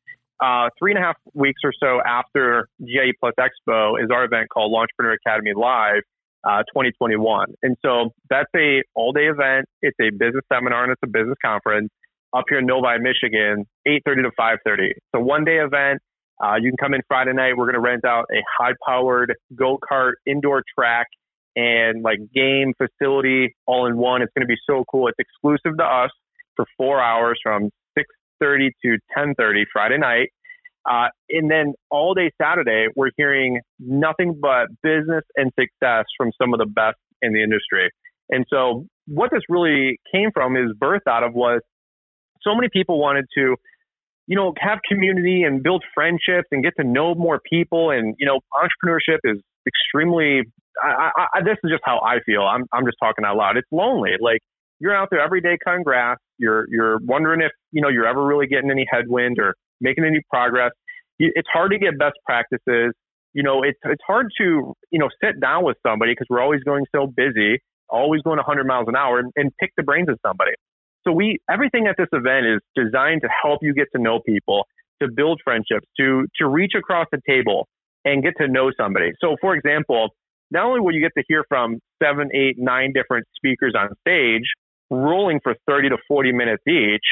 uh, three and a half weeks or so after GIE Plus Expo is our event called Launchpreneur Academy Live. Uh, 2021, and so that's a all day event. It's a business seminar and it's a business conference up here in Novi, Michigan, 8:30 to 5:30. It's a one day event. Uh, you can come in Friday night. We're going to rent out a high powered go kart indoor track and like game facility all in one. It's going to be so cool. It's exclusive to us for four hours from 6:30 to 10:30 Friday night. Uh, and then all day Saturday, we're hearing nothing but business and success from some of the best in the industry. And so, what this really came from is birth out of was so many people wanted to you know, have community and build friendships and get to know more people. And, you know, entrepreneurship is extremely, I, I, I, this is just how I feel. I'm, I'm just talking out loud. It's lonely. Like you're out there every day cutting grass. You're, you're wondering if, you know, you're ever really getting any headwind or making any progress. It's hard to get best practices. You know, it's, it's hard to, you know, sit down with somebody because we're always going so busy, always going 100 miles an hour and, and pick the brains of somebody. So we everything at this event is designed to help you get to know people, to build friendships, to to reach across the table and get to know somebody. So for example, not only will you get to hear from seven, eight, nine different speakers on stage, rolling for 30 to 40 minutes each,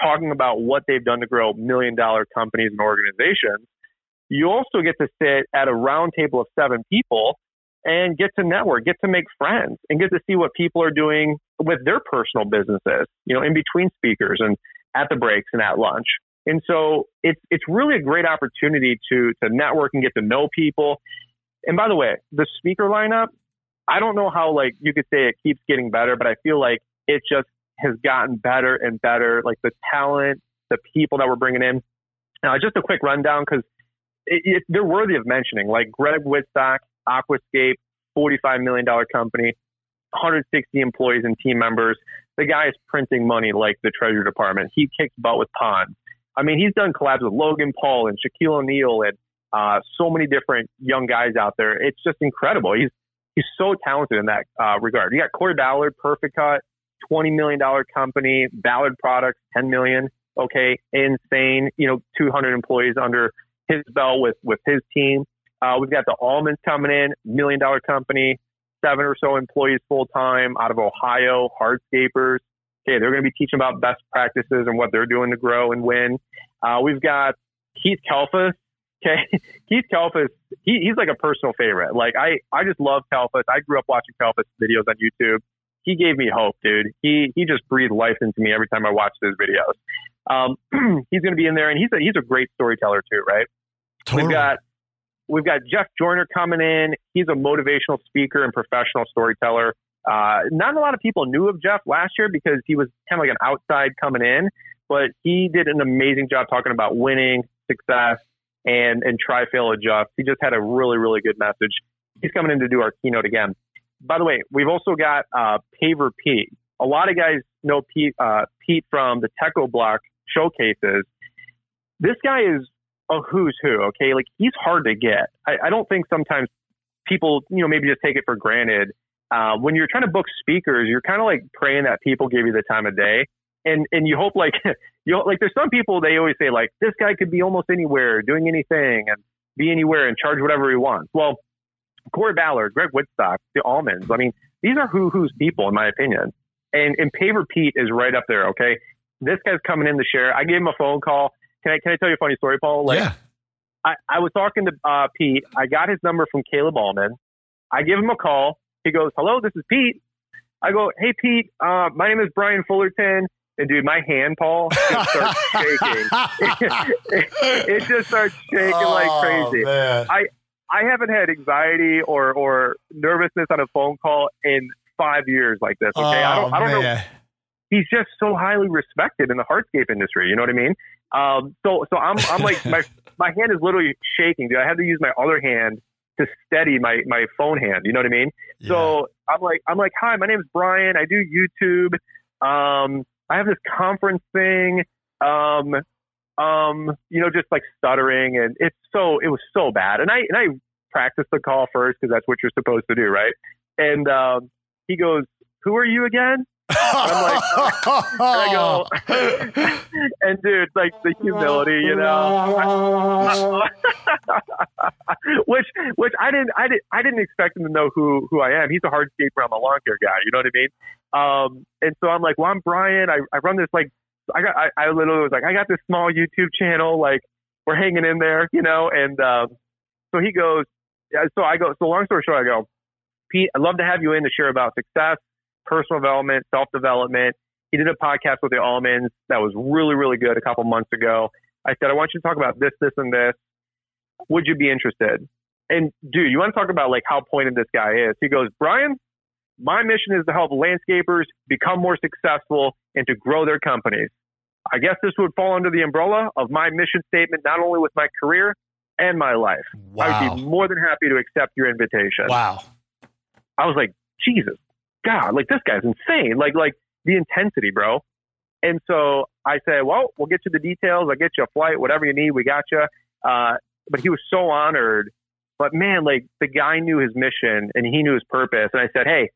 talking about what they've done to grow million dollar companies and organizations. You also get to sit at a round table of seven people and get to network, get to make friends, and get to see what people are doing with their personal businesses, you know, in between speakers and at the breaks and at lunch. And so it's it's really a great opportunity to to network and get to know people. And by the way, the speaker lineup, I don't know how like you could say it keeps getting better, but I feel like it just has gotten better and better. Like the talent, the people that we're bringing in. Now, just a quick rundown because they're worthy of mentioning. Like Greg Wittstock, Aquascape, $45 million company, 160 employees and team members. The guy is printing money like the Treasury Department. He kicks butt with Pond. I mean, he's done collabs with Logan Paul and Shaquille O'Neal and uh, so many different young guys out there. It's just incredible. He's he's so talented in that uh, regard. You got Corey Ballard, Perfect Cut, twenty million dollar company, Ballard Products, ten million. Okay, insane. You know, two hundred employees under his belt with with his team. Uh, we've got the Allmans coming in, million dollar company, seven or so employees full time out of Ohio, hardscapers. Okay, they're going to be teaching about best practices and what they're doing to grow and win. Uh, we've got Keith Kalfas. Okay, Keith Kalfas, he, he's like a personal favorite. Like I, I just love Kalfas. I grew up watching Kalfas videos on YouTube. He gave me hope, dude. He he just breathed life into me every time I watched his videos. Um, he's going to be in there, and he's a, he's a great storyteller too, right? Totally. We've got we've got Jeff Joyner coming in. He's a motivational speaker and professional storyteller. Uh, not a lot of people knew of Jeff last year because he was kind of like an outside coming in, but he did an amazing job talking about winning, success, and and try, fail, adjust. He just had a really, really good message. He's coming in to do our keynote again. By the way, we've also got uh, Paver Pete. A lot of guys know Pete, uh, Pete from the Techo-Bloc showcases. This guy is a who's who. Okay, like he's hard to get. I, I don't think sometimes people, you know, maybe just take it for granted uh, when you're trying to book speakers, you're kind of like praying that people give you the time of day, and and you hope like you know, like there's some people they always say like this guy could be almost anywhere, doing anything, and be anywhere and charge whatever he wants. Well, Corey Ballard, Greg Wittstock, the Allmans. I mean, these are who who's people in my opinion, and and Paver Pete is right up there. Okay, this guy's coming in to share. I gave him a phone call. Can I can I tell you a funny story, Paul? Like, yeah. I, I was talking to uh, Pete. I got his number from Caleb Allman. I give him a call. He goes, "Hello, this is Pete." I go, "Hey, Pete. Uh, my name is Brian Fullerton." And dude, my hand, Paul, just starts shaking. it, just starts shaking oh, like crazy. Man. I I haven't had anxiety or or nervousness on a phone call in five years like this. Okay, oh, I don't I don't man. know. He's just so highly respected in the hardscape industry. You know what I mean? Um, so so I'm I'm like my my hand is literally shaking, dude. I have to use my other hand to steady my my phone hand. You know what I mean? Yeah. So I'm like I'm like, hi, my name is Brian. I do YouTube. Um, I have this conference thing. Um, um, you know, just like stuttering, and it's so it was so bad. And I and I practiced the call first because that's what you're supposed to do, right? And um, he goes, "Who are you again?" And I'm like, I go, and dude, like the humility, you know, which, which I didn't, I didn't, I didn't expect him to know who, who I am. He's a hardscaper. I'm a lawn care guy. You know what I mean? Um, and so I'm like, well, I'm Brian. I, I run this like, I got, I, I literally was like, I got this small YouTube channel. Like, we're hanging in there, you know. And um, so he goes, yeah, so I go. So long story short, I go, Pete, I'd love to have you in to share about success personal development, self development. He did a podcast with the Allmans that was really, really good a couple months ago. I said, I want you to talk about this, this, and this. Would you be interested? And dude, you want to talk about like how pointed this guy is? He goes, Brian, my mission is to help landscapers become more successful and to grow their companies. I guess this would fall under the umbrella of my mission statement, not only with my career and my life. Wow. I would be more than happy to accept your invitation. Wow. I was like, Jesus, God, like this guy's insane. Like, like the intensity, bro. And so I said, well, we'll get you the details. I'll get you a flight, whatever you need. We got you. Uh, but he was so honored. But man, like the guy knew his mission and he knew his purpose. And I said, hey,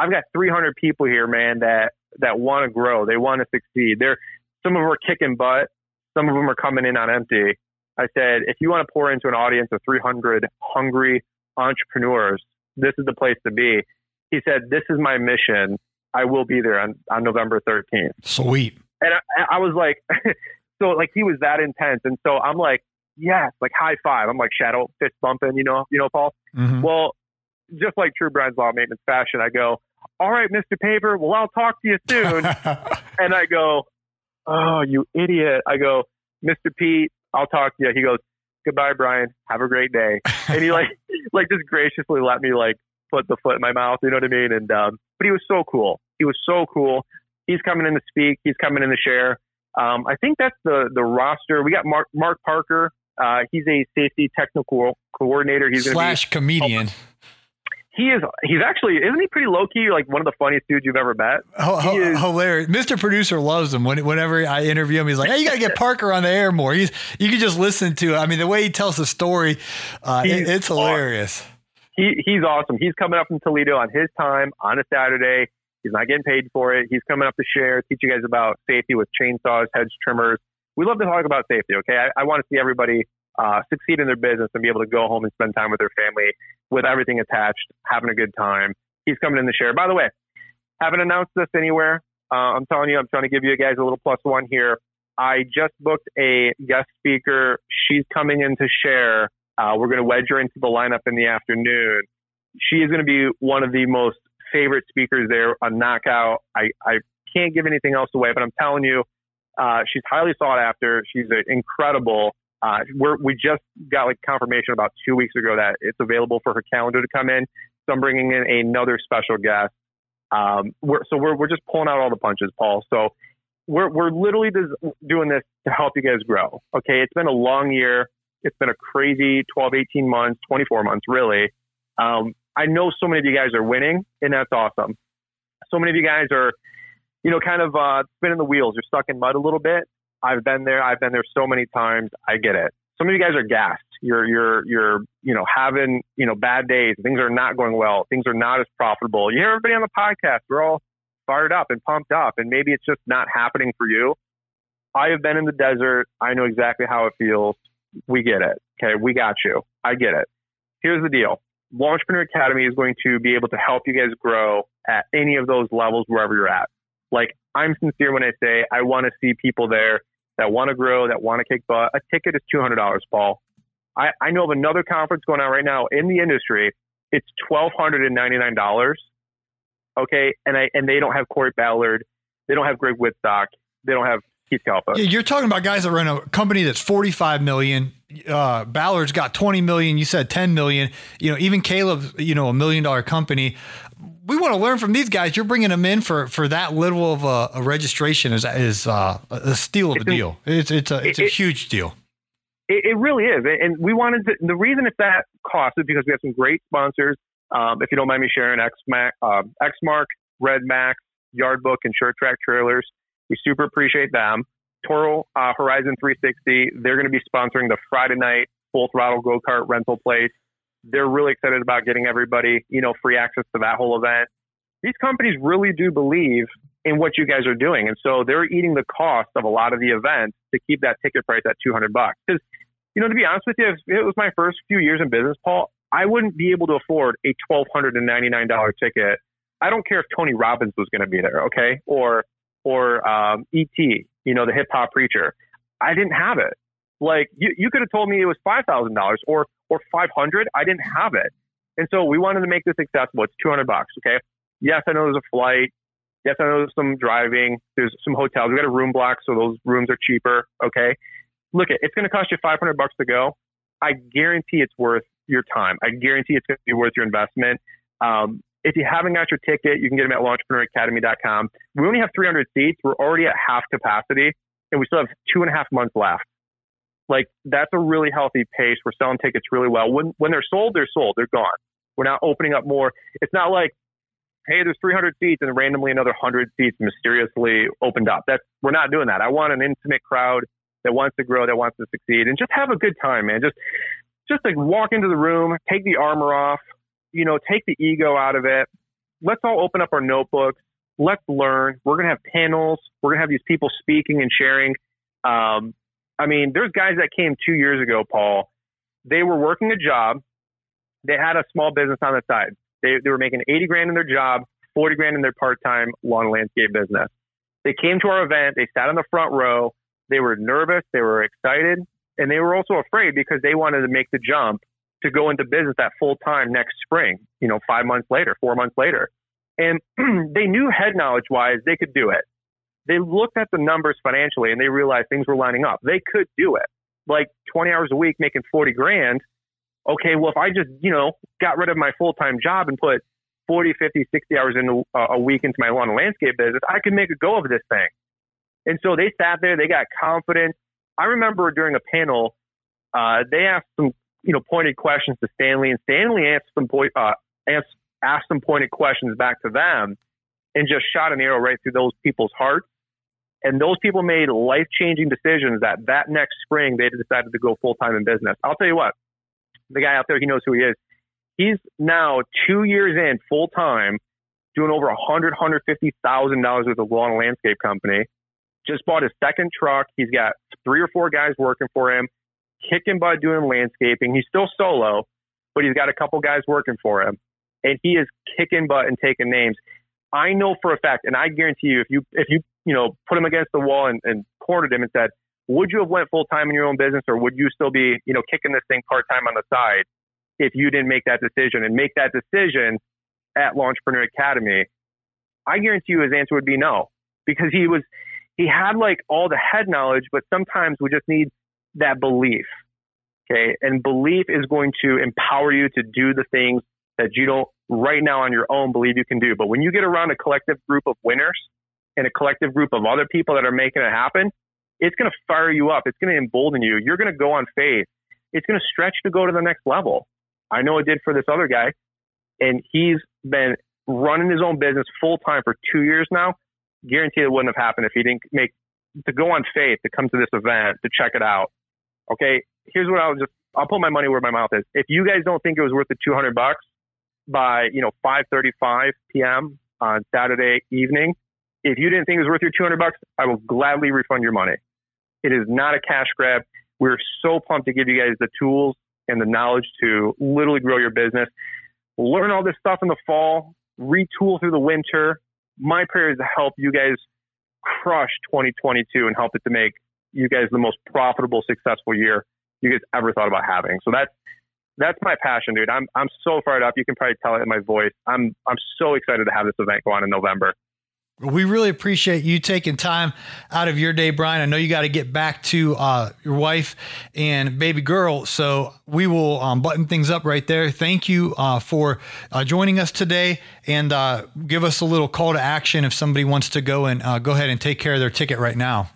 I've got 300 people here, man, that that want to grow. They want to succeed. They're some of them are kicking butt. Some of them are coming in on empty. I said, if you want to pour into an audience of 300 hungry entrepreneurs, this is the place to be he said, This is my mission. I will be there on, on November 13th. Sweet. And I, I was like, so like he was that intense. And so I'm like, yes, like high five. I'm like shadow fist bumping, you know, you know, Paul. Mhm. Well, just like true Brian's Lawn Maintenance fashion, I go, all right, Mr. Paver, well, I'll talk to you soon. and I go, oh, you idiot. I go, Mr. Pete, I'll talk to you. He goes, goodbye, Brian. Have a great day. And he like, like just graciously let me like put the foot in my mouth. You know what I mean? And, um, but he was so cool. He was so cool. He's coming in to speak. He's coming in to share. Um, I think that's the, the roster. We got Mark, Mark Parker. Uh, he's a safety technical coordinator. He's Slash comedian. He is he's actually isn't he pretty low key like one of the funniest dudes you've ever met is- hilarious. Mr. Producer loves him. When, whenever I interview him, he's like, "Hey, you got to get Parker on the air more." He's you can just listen to. it. I mean, the way he tells the story, uh, it- it's hilarious. he he's awesome he's coming up from toledo on his time on a saturday he's not getting paid for it he's coming up to share teach you guys about safety with chainsaws hedge trimmers we love to talk about safety okay i, I want to see everybody uh, succeed in their business and be able to go home and spend time with their family with everything attached having a good time he's coming in to share by the way haven't announced this anywhere uh, i'm telling you i'm trying to give you guys a little plus one here I just booked a guest speaker. She's coming in to share. Uh, we're going to wedge her into the lineup in the afternoon. She is going to be one of the most favorite speakers there a Knockout. I, I can't give anything else away, but I'm telling you, uh, she's highly sought after. She's incredible. Uh, we're, we just got like confirmation about two weeks ago that it's available for her calendar to come in. So I'm bringing in another special guest. Um, we're, so we're, we're just pulling out all the punches, Paul. So we're, we're literally doing this to help you guys grow. Okay. It's been a long year. It's been a crazy 12, 18 months, 24 months, really. Um, I know so many of you guys are winning, and that's awesome. So many of you guys are, you know, kind of uh, spinning the wheels. You're stuck in mud a little bit. I've been there. I've been there so many times. I get it. Some of you guys are gassed. You're, you're, you're, you know, having, you know, bad days. Things are not going well. Things are not as profitable. You hear everybody on the podcast. We're all fired up and pumped up, and maybe it's just not happening for you. I have been in the desert. I know exactly how it feels. We get it. Okay. We got you. I get it. Here's the deal. Launchpreneur Academy is going to be able to help you guys grow at any of those levels wherever you're at. Like I'm sincere when I say I want to see people there that want to grow, that want to kick butt. A ticket is $200, Paul. I, I know of another conference going on right now in the industry. It's $1,299. Okay. And I, and they don't have Corey Ballard. They don't have Greg Wittstock. They don't have Keith Kalfas. Yeah, You're talking about guys that run a company that's 45 million. Uh, Ballard's got 20 million. You said 10 million. You know, even Caleb, you know, a million dollar company. We want to learn from these guys. You're bringing them in for for that little of a, a registration is is uh, a steal of a It's an- deal. It's it's a it's a huge deal. It, it really is, and we wanted to. The reason it's that cost is because we have some great sponsors. Um, if you don't mind me sharing, Xmac, um, Exmark, Red Max, Yardbook, and Sure-Trac Trailers. We super appreciate them. Toro uh, Horizon 360. They're going to be sponsoring the Friday night full throttle go kart rental place. They're really excited about getting everybody, you know, free access to that whole event. These companies really do believe in what you guys are doing, and so they're eating the cost of a lot of the events to keep that ticket price at 200 bucks. Because you know, to be honest with you, if it was my first few years in business, Paul, I wouldn't be able to afford a twelve hundred and ninety nine dollar ticket. I don't care if Tony Robbins was going to be there, okay, or or um, ET, you know, the hip hop preacher. I didn't have it. Like you, you could have told me it was five thousand dollars or or five hundred. I didn't have it, and so we wanted to make this accessible. It's two hundred bucks, okay. Yes, I know there's a flight. Yes, I know there's some driving. There's some hotels. We got a room block, so those rooms are cheaper. Okay. Look, it's going to cost you 500 bucks to go. I guarantee it's worth your time. I guarantee it's going to be worth your investment. Um, if you haven't got your ticket, you can get them at launchpreneuracademy.com. We only have 300 seats. We're already at half capacity, and we still have two and a half months left. Like that's a really healthy pace. We're selling tickets really well. When when they're sold, they're sold. They're gone. We're not opening up more. It's not like, hey, there's 300 seats and randomly another 100 seats mysteriously opened up. That's we're not doing that. I want an intimate crowd that wants to grow, that wants to succeed, and just have a good time, man. Just just like walk into the room, take the armor off, you know, take the ego out of it. Let's all open up our notebooks. Let's learn. We're gonna have panels. We're gonna have these people speaking and sharing. Um, I mean, there's guys that came two years ago, Paul. They were working a job. They had a small business on the side. They, they were making 80 grand in their job, 40 grand in their part-time lawn landscape business. They came to our event. They sat in the front row. They were nervous. They were excited. And they were also afraid because they wanted to make the jump to go into business at full time next spring, you know, five months later, four months later. And they knew head knowledge wise they could do it. They looked at the numbers financially and they realized things were lining up. They could do it. Like 20 hours a week making 40 grand. Okay, well, if I just, you know, got rid of my full time job and put 40, 50, 60 hours in a, a week into my lawn and landscape business, I could make a go of this thing. And so they sat there, they got confident. I remember during a panel, uh, they asked some, you know, pointed questions to Stanley, and Stanley asked some point, uh, asked, asked some pointed questions back to them, and just shot an arrow right through those people's hearts. And those people made life changing decisions that that next spring they decided to go full time in business. I'll tell you what, the guy out there, he knows who he is. He's now two years in full time, doing over a hundred, hundred fifty thousand dollars with a lawn and landscape company. Just bought his second truck. He's got three or four guys working for him, kicking butt doing landscaping. He's still solo, but he's got a couple guys working for him, and he is kicking butt and taking names. I know for a fact, and I guarantee you, if you if you you know put him against the wall and, and cornered him and said, would you have went full time in your own business, or would you still be you know kicking this thing part time on the side? if you didn't make that decision and make that decision at Launchpreneur Academy, I guarantee you his answer would be no because he was he had like all the head knowledge, but sometimes we just need that belief. Okay, and belief is going to empower you to do the things that you don't right now on your own believe you can do. But when you get around a collective group of winners and a collective group of other people that are making it happen, it's going to fire you up. It's going to embolden you. You're going to go on faith. It's going to stretch to go to the next level. I know it did for this other guy. And he's been running his own business full time for two years now. Guaranteed it wouldn't have happened if he didn't make to go on faith to come to this event to check it out. Okay, here's what I'll just I'll put my money where my mouth is. If you guys don't think it was worth the 200 bucks by you know 5:35 p.m. on Saturday evening, if you didn't think it was worth your 200 bucks, I will gladly refund your money. It is not a cash grab. We're so pumped to give you guys the tools and the knowledge to literally grow your business. Learn all this stuff in the fall, retool through the winter. My prayer is to help you guys crush 2022 and help it to make you guys the most profitable, successful year you guys ever thought about having. So that's that's my passion, dude. I'm I'm so fired up. You can probably tell it in my voice. I'm I'm so excited to have this event go on in November. We really appreciate you taking time out of your day, Brian. I know you got to get back to uh, your wife and baby girl, so we will um, button things up right there. Thank you uh, for uh, joining us today, and uh, give us a little call to action if somebody wants to go and uh, go ahead and take care of their ticket right now.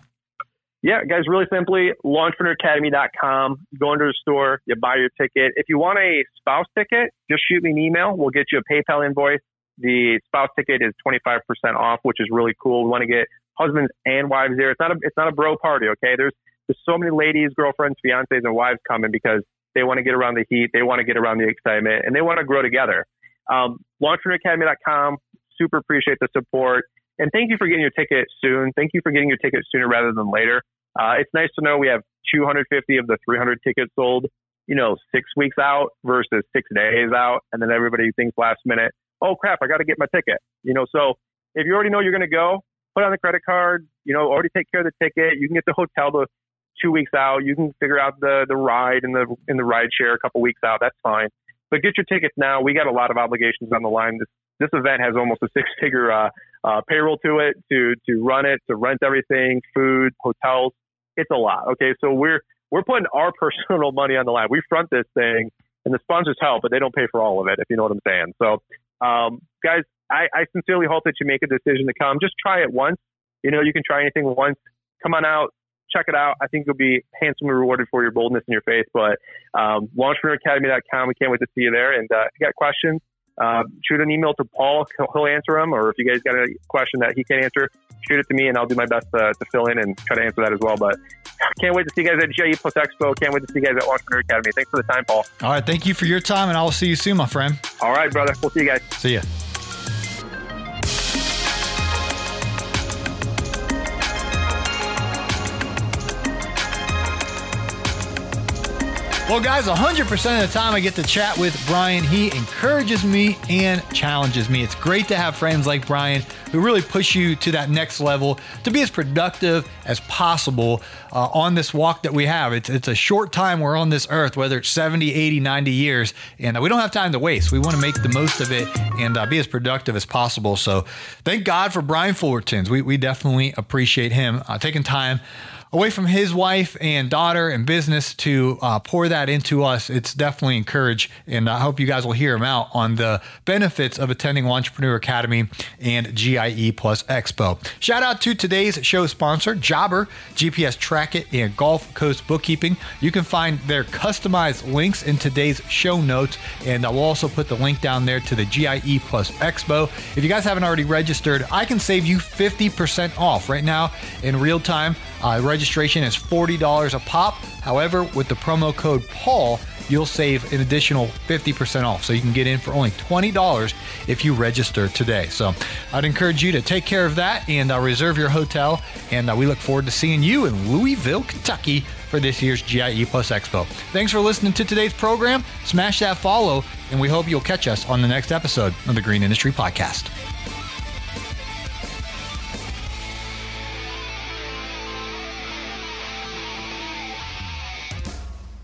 Yeah, guys, really simply, launchpreneuracademy.com. You go into the store, you buy your ticket. If you want a spouse ticket, just shoot me an email. We'll get you a PayPal invoice the spouse ticket is 25% off, which is really cool. We want to get husbands and wives there. It's not a, it's not a bro party. Okay. There's, there's so many ladies, girlfriends, fiancés, and wives coming because they want to get around the heat. They want to get around the excitement and they want to grow together. Um, launchpreneuracademy.com. Super appreciate the support. And thank you for getting your ticket soon. Thank you for getting your ticket sooner rather than later. Uh, it's nice to know we have 250 of the 300 tickets sold, you know, six weeks out versus six days out. And then everybody thinks last minute oh crap, I got to get my ticket. You know, so if you already know you're going to go, put on the credit card. You know, already take care of the ticket. You can get the hotel the two weeks out. You can figure out the the ride and the in the ride share a couple weeks out. That's fine. But get your tickets now. We got a lot of obligations on the line. This this event has almost a six figure uh, uh, payroll to it to to run it, to rent everything, food, hotels. It's a lot. Okay, so we're we're putting our personal money on the line. We front this thing, and the sponsors help, but they don't pay for all of it. If you know what I'm saying. So um, guys, I, I sincerely hope that you make a decision to come. Just try it once. You know, you can try anything once. Come on out, check it out. I think you'll be handsomely rewarded for your boldness and your faith. But um, launchpreneuracademy.com. We can't wait to see you there. And uh, if you got questions, uh, shoot an email to Paul. He'll, answer them. Or if you guys got a question that he can't answer, shoot it to me, and I'll do my best to, to fill in and try to answer that as well. But can't wait to see you guys at GIE Plus Expo. Can't wait to see you guys at Launchpreneur Academy. Thanks for the time, Paul. All right. Thank you for your time, and I will see you soon, my friend. All right, brother. We'll see you guys. See ya. Well, guys, 100% of the time I get to chat with Brian, he encourages me and challenges me. It's great to have friends like Brian who really push you to that next level to be as productive as possible uh, on this walk that we have. It's, it's a short time we're on this earth, whether it's 70, 80, 90 years, and we don't have time to waste. We want to make the most of it and uh, be as productive as possible. So thank God for Brian Fullertons. We, we definitely appreciate him uh, taking time away from his wife and daughter and business to uh, pour that into us, it's definitely encouraged. And I hope you guys will hear him out on the benefits of attending Launchpreneur Academy and GIE Plus Expo. Shout out to today's show sponsor, Jobber, GPS Track It, and Gulf Coast Bookkeeping. You can find their customized links in today's show notes, and I will also put the link down there to the GIE Plus Expo. If you guys haven't already registered, I can save you 50% off right now in real time. Uh, registration is $40 a pop. However, with the promo code Paul, you'll save an additional 50% off. So you can get in for only $20 if you register today. So I'd encourage you to take care of that and uh, reserve your hotel. And uh, we look forward to seeing you in Louisville, Kentucky for this year's GIE Plus Expo. Thanks for listening to today's program. Smash that follow, and we hope you'll catch us on the next episode of the Green Industry Podcast.